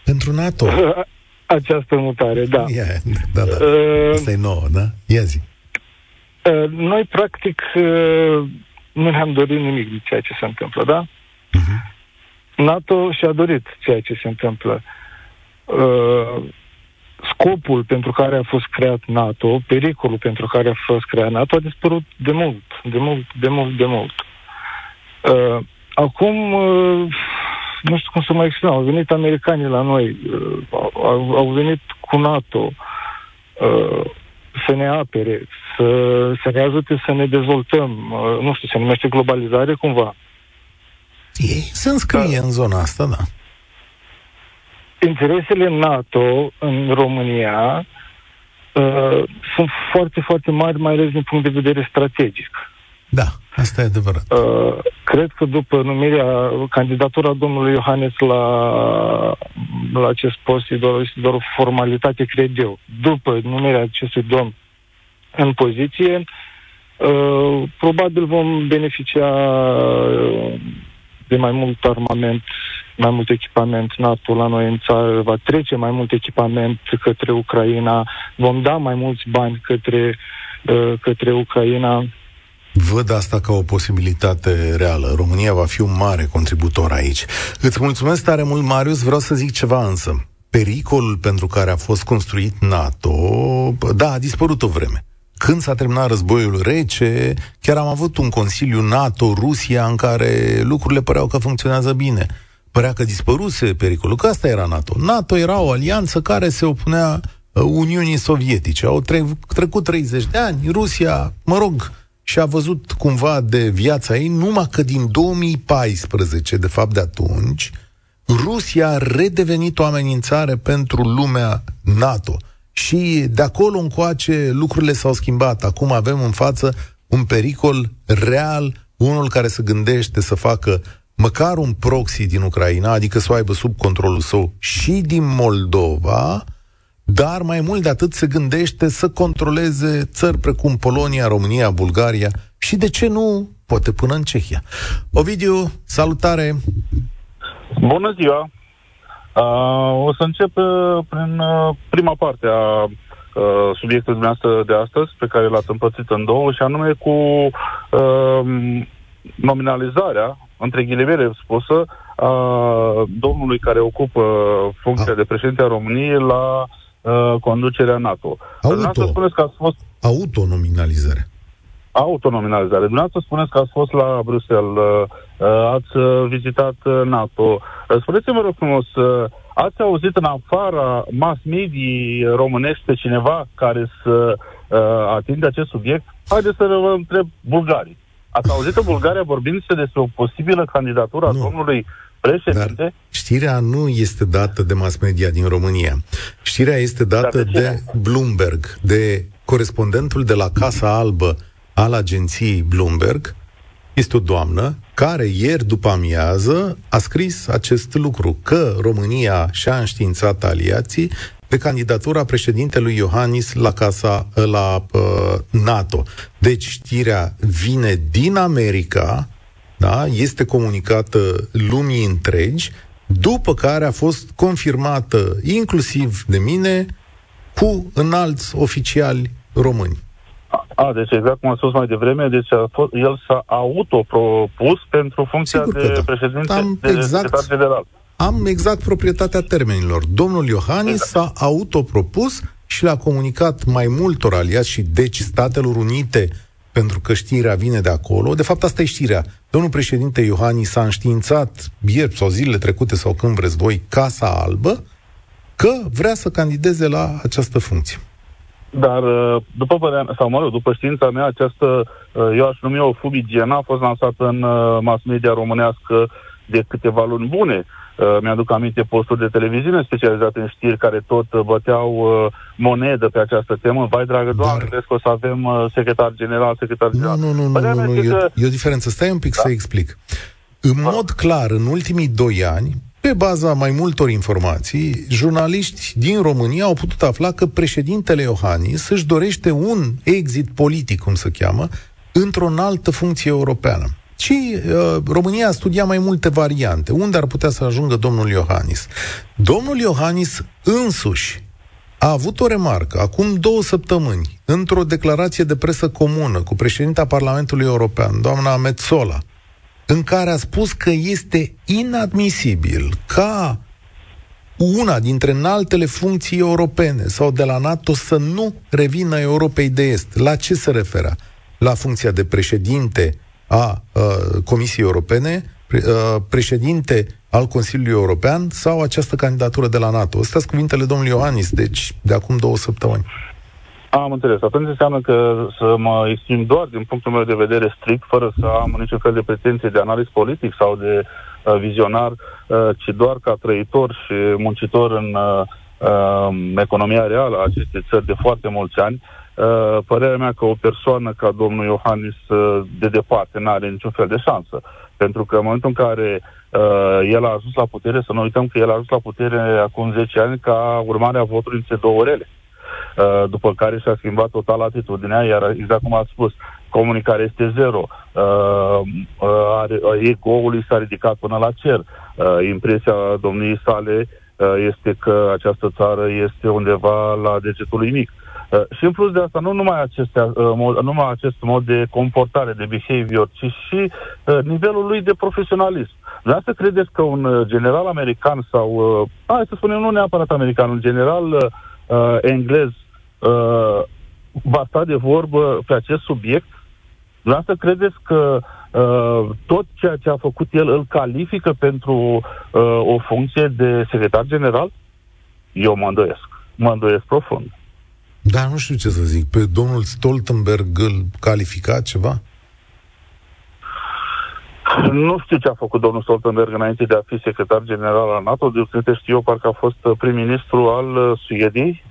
Pentru NATO? Această mutare, da. Yeah, da, da. Uh, Asta e nouă, da? Ia zi. Uh, noi, practic, uh, nu ne-am dorit nimic de ceea ce se întâmplă, da? Uh-huh. NATO și-a dorit ceea ce se întâmplă. uh, scopul pentru care a fost creat NATO, pericolul pentru care a fost creat NATO a dispărut de mult, de mult, de mult, de mult. Uh, acum, uh, nu știu cum să mai exprim, au venit americanii la noi, uh, au, au venit cu NATO uh, să ne apere, să, să ne ajute să ne dezvoltăm, uh, nu știu, se numește globalizare cumva. Ei se înscrie da. în zona asta, da interesele NATO în România uh, sunt foarte, foarte mari, mai ales din punct de vedere strategic. Da, asta e adevărat. Uh, cred că după numirea, candidatura domnului Iohannes la, la acest post e doar, este doar o formalitate, cred eu. După numirea acestui domn în poziție, uh, probabil vom beneficia uh, de mai mult armament mai mult echipament NATO la noi în țară, va trece mai mult echipament către Ucraina, vom da mai mulți bani către, uh, către Ucraina. Văd asta ca o posibilitate reală. România va fi un mare contributor aici. Îți mulțumesc tare mult, Marius. Vreau să zic ceva însă. Pericolul pentru care a fost construit NATO, da, a dispărut o vreme. Când s-a terminat războiul rece, chiar am avut un Consiliu NATO-Rusia în care lucrurile păreau că funcționează bine părea că dispăruse pericolul, că asta era NATO. NATO era o alianță care se opunea uh, Uniunii Sovietice. Au tre- trecut 30 de ani, Rusia, mă rog, și-a văzut cumva de viața ei, numai că din 2014, de fapt de atunci, Rusia a redevenit o amenințare pentru lumea NATO. Și de acolo încoace lucrurile s-au schimbat. Acum avem în față un pericol real, unul care se gândește să facă măcar un proxy din Ucraina, adică să o aibă sub controlul său și din Moldova, dar mai mult de atât se gândește să controleze țări precum Polonia, România, Bulgaria și, de ce nu, poate până în Cehia. Ovidiu, salutare! Bună ziua! Uh, o să încep uh, prin uh, prima parte a uh, subiectului dumneavoastră de astăzi, pe care l-ați împărțit în două, și anume cu uh, nominalizarea între ghilimele spusă, a domnului care ocupă funcția a. de președinte a României la uh, conducerea NATO. Auto. spuneți că ați fost... Autonominalizare. Autonominalizare. Dumneavoastră spuneți că ați fost la Bruxelles, uh, ați vizitat NATO. Spuneți-mă rog frumos, ați auzit în afara mass media românești pe cineva care să uh, atinde acest subiect? Haideți să vă întreb bulgarii. Ați auzit în Bulgaria vorbindu-se despre o posibilă candidatură a nu. domnului președinte? Dar știrea nu este dată de mass media din România. Știrea este dată de, de Bloomberg, de corespondentul de la Casa Albă al agenției Bloomberg, este o doamnă care ieri după amiază a scris acest lucru, că România și-a înștiințat aliații pe candidatura președintelui Iohannis la casa la uh, NATO. Deci știrea vine din America, da, este comunicată lumii întregi, după care a fost confirmată inclusiv de mine cu înalți oficiali români. A, deci exact cum am spus mai devreme, deci a fost, el s-a autopropus pentru funcția Sigur de da. președinte Am de exact, general am exact proprietatea termenilor. Domnul Iohannis s-a autopropus și l-a comunicat mai multor aliați și deci Statelor Unite, pentru că știrea vine de acolo. De fapt, asta e știrea. Domnul președinte Iohannis s-a înștiințat ieri sau zilele trecute sau când vreți voi, Casa Albă, că vrea să candideze la această funcție. Dar, uh, după părerea sau mă rog, după știința mea, această, uh, eu aș numi o fubigiena, a fost lansată în uh, mass media românească de câteva luni bune. Uh, mi-aduc aminte posturi de televiziune specializate în știri care tot uh, băteau uh, monedă pe această temă. Vai, dragă doamne, Dar... crezi că o să avem uh, secretar general, secretar general. Nu, nu, nu, nu, nu, nu. E, că... e o diferență. Stai un pic da? să explic. În mod clar, în ultimii doi ani, pe baza mai multor informații, jurnaliști din România au putut afla că președintele Iohannis își dorește un exit politic, cum se cheamă, într-o altă funcție europeană. Și uh, România a studiat mai multe variante. Unde ar putea să ajungă domnul Iohannis? Domnul Iohannis însuși a avut o remarcă acum două săptămâni într-o declarație de presă comună cu președinta Parlamentului European, doamna Metzola, în care a spus că este inadmisibil ca una dintre înaltele funcții europene sau de la NATO să nu revină Europei de Est. La ce se referă? La funcția de președinte a uh, Comisiei Europene, pre, uh, președinte al Consiliului European sau această candidatură de la NATO. Astea sunt cuvintele domnului Iohannis, deci de acum două săptămâni. Am înțeles. Atunci înseamnă că să mă exprim doar din punctul meu de vedere strict, fără să am niciun fel de pretenție de analiz politic sau de uh, vizionar, uh, ci doar ca trăitor și muncitor în uh, uh, economia reală a acestei țări de foarte mulți ani. Uh, părerea mea că o persoană ca domnul Iohannis uh, de departe nu are niciun fel de șansă. Pentru că în momentul în care uh, el a ajuns la putere, să nu uităm că el a ajuns la putere acum 10 ani ca urmare a votului în două orele. Uh, după care și-a schimbat total atitudinea, iar exact cum ați spus, comunicarea este zero, uh, uh, ego-ul s-a ridicat până la cer. Uh, impresia domniei sale uh, este că această țară este undeva la degetul mic. Uh, și în plus de asta, nu numai, acestea, uh, mod, numai acest mod de comportare, de behavior, ci și uh, nivelul lui de profesionalism. Vreau să credeți că un uh, general american sau, uh, hai să spunem, nu neapărat american, un general uh, englez uh, va sta de vorbă pe acest subiect? Vreau să credeți că uh, tot ceea ce a făcut el îl califică pentru uh, o funcție de secretar general? Eu mă îndoiesc. Mă îndoiesc profund. Da, nu știu ce să zic. Pe domnul Stoltenberg îl califica ceva? Nu știu ce a făcut domnul Stoltenberg înainte de a fi secretar general al NATO. De câte știu eu, parcă a fost prim-ministru al uh, Suediei.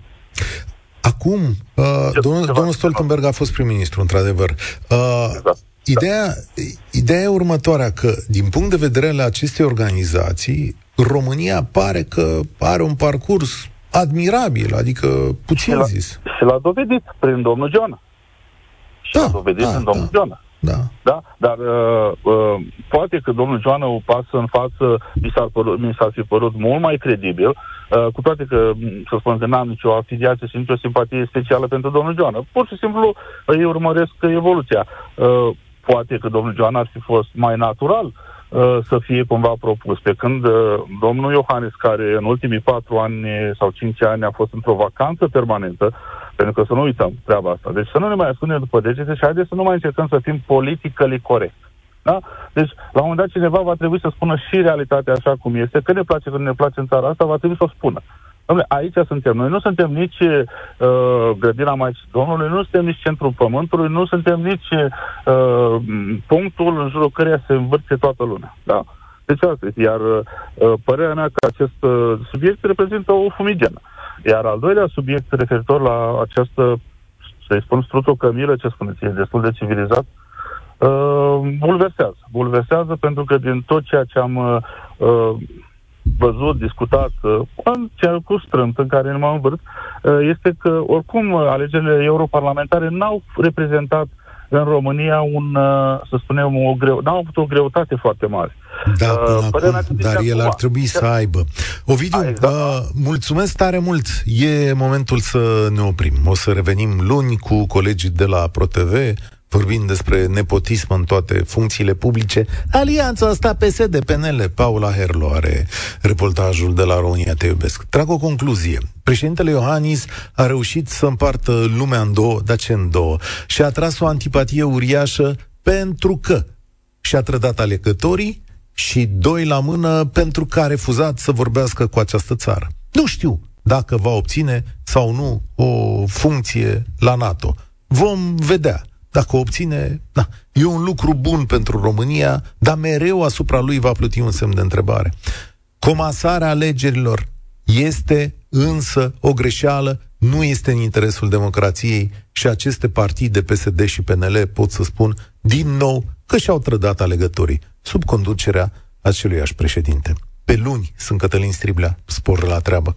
Acum, uh, domnul, domnul Stoltenberg a fost prim-ministru, într-adevăr. Uh, exact. Ideea, ideea e următoarea, că din punct de vedere al acestei organizații, România pare că are un parcurs admirabil, adică puțin și l-a, zis. Și l-a dovedit prin domnul Joana. Și da, l-a dovedit da, în domnul da. Joana. Da. da? Dar uh, uh, poate că domnul Joana o pasă în față mi s-ar, părut, mi s-ar fi părut mult mai credibil, uh, cu toate că, să spun că n-am nicio afiliație și nicio simpatie specială pentru domnul Joana. Pur și simplu uh, îi urmăresc evoluția. Uh, poate că domnul Joana ar fi fost mai natural uh, să fie cumva propus. Pe când uh, domnul Iohannis, care în ultimii patru ani sau cinci ani a fost într-o vacanță permanentă, pentru că să nu uităm treaba asta. Deci să nu ne mai ascundem după degete și haideți să nu mai încercăm să fim politically corect. Da? Deci, la un moment dat, cineva va trebui să spună și realitatea așa cum este, că ne place, că nu ne place în țara asta, va trebui să o spună. Dom'le, aici suntem. Noi nu suntem nici uh, grădina Maicii Domnului, nu suntem nici centrul Pământului, nu suntem nici uh, punctul în jurul căreia se învârte toată lumea. Da? Deci asta este. Iar uh, părerea mea că acest uh, subiect reprezintă o fumigenă. Iar al doilea subiect referitor la această, să-i spun, strutocămilă, ce spuneți, e destul de civilizat, uh, bulversează. Bulversează pentru că din tot ceea ce am uh, uh văzut, discutat, uh, în cel cu strâmt în care nu m-am învățat, uh, este că, oricum, alegerile europarlamentare n-au reprezentat în România un, uh, să spunem, o greu, n-au avut o greutate foarte mare. Da, uh, până uh, acum, dar el ar trebui să aibă. Ovidiu, A, exact. uh, mulțumesc tare mult. E momentul să ne oprim. O să revenim luni cu colegii de la ProTV, vorbind despre nepotism în toate funcțiile publice. Alianța asta PSD-PNL, Paula Herlo are reportajul de la România Te iubesc. Trag o concluzie. Președintele Iohannis a reușit să împartă lumea în două, dar ce în două, și a tras o antipatie uriașă pentru că și-a trădat alegătorii și doi la mână pentru că a refuzat să vorbească cu această țară. Nu știu dacă va obține sau nu o funcție la NATO. Vom vedea. Dacă o obține, da, e un lucru bun pentru România, dar mereu asupra lui va plăti un semn de întrebare. Comasarea alegerilor este însă o greșeală, nu este în interesul democrației și aceste partide PSD și PNL pot să spun din nou că și-au trădat alegătorii sub conducerea aceluiași președinte. Pe luni sunt Cătălin Striblea, spor la treabă.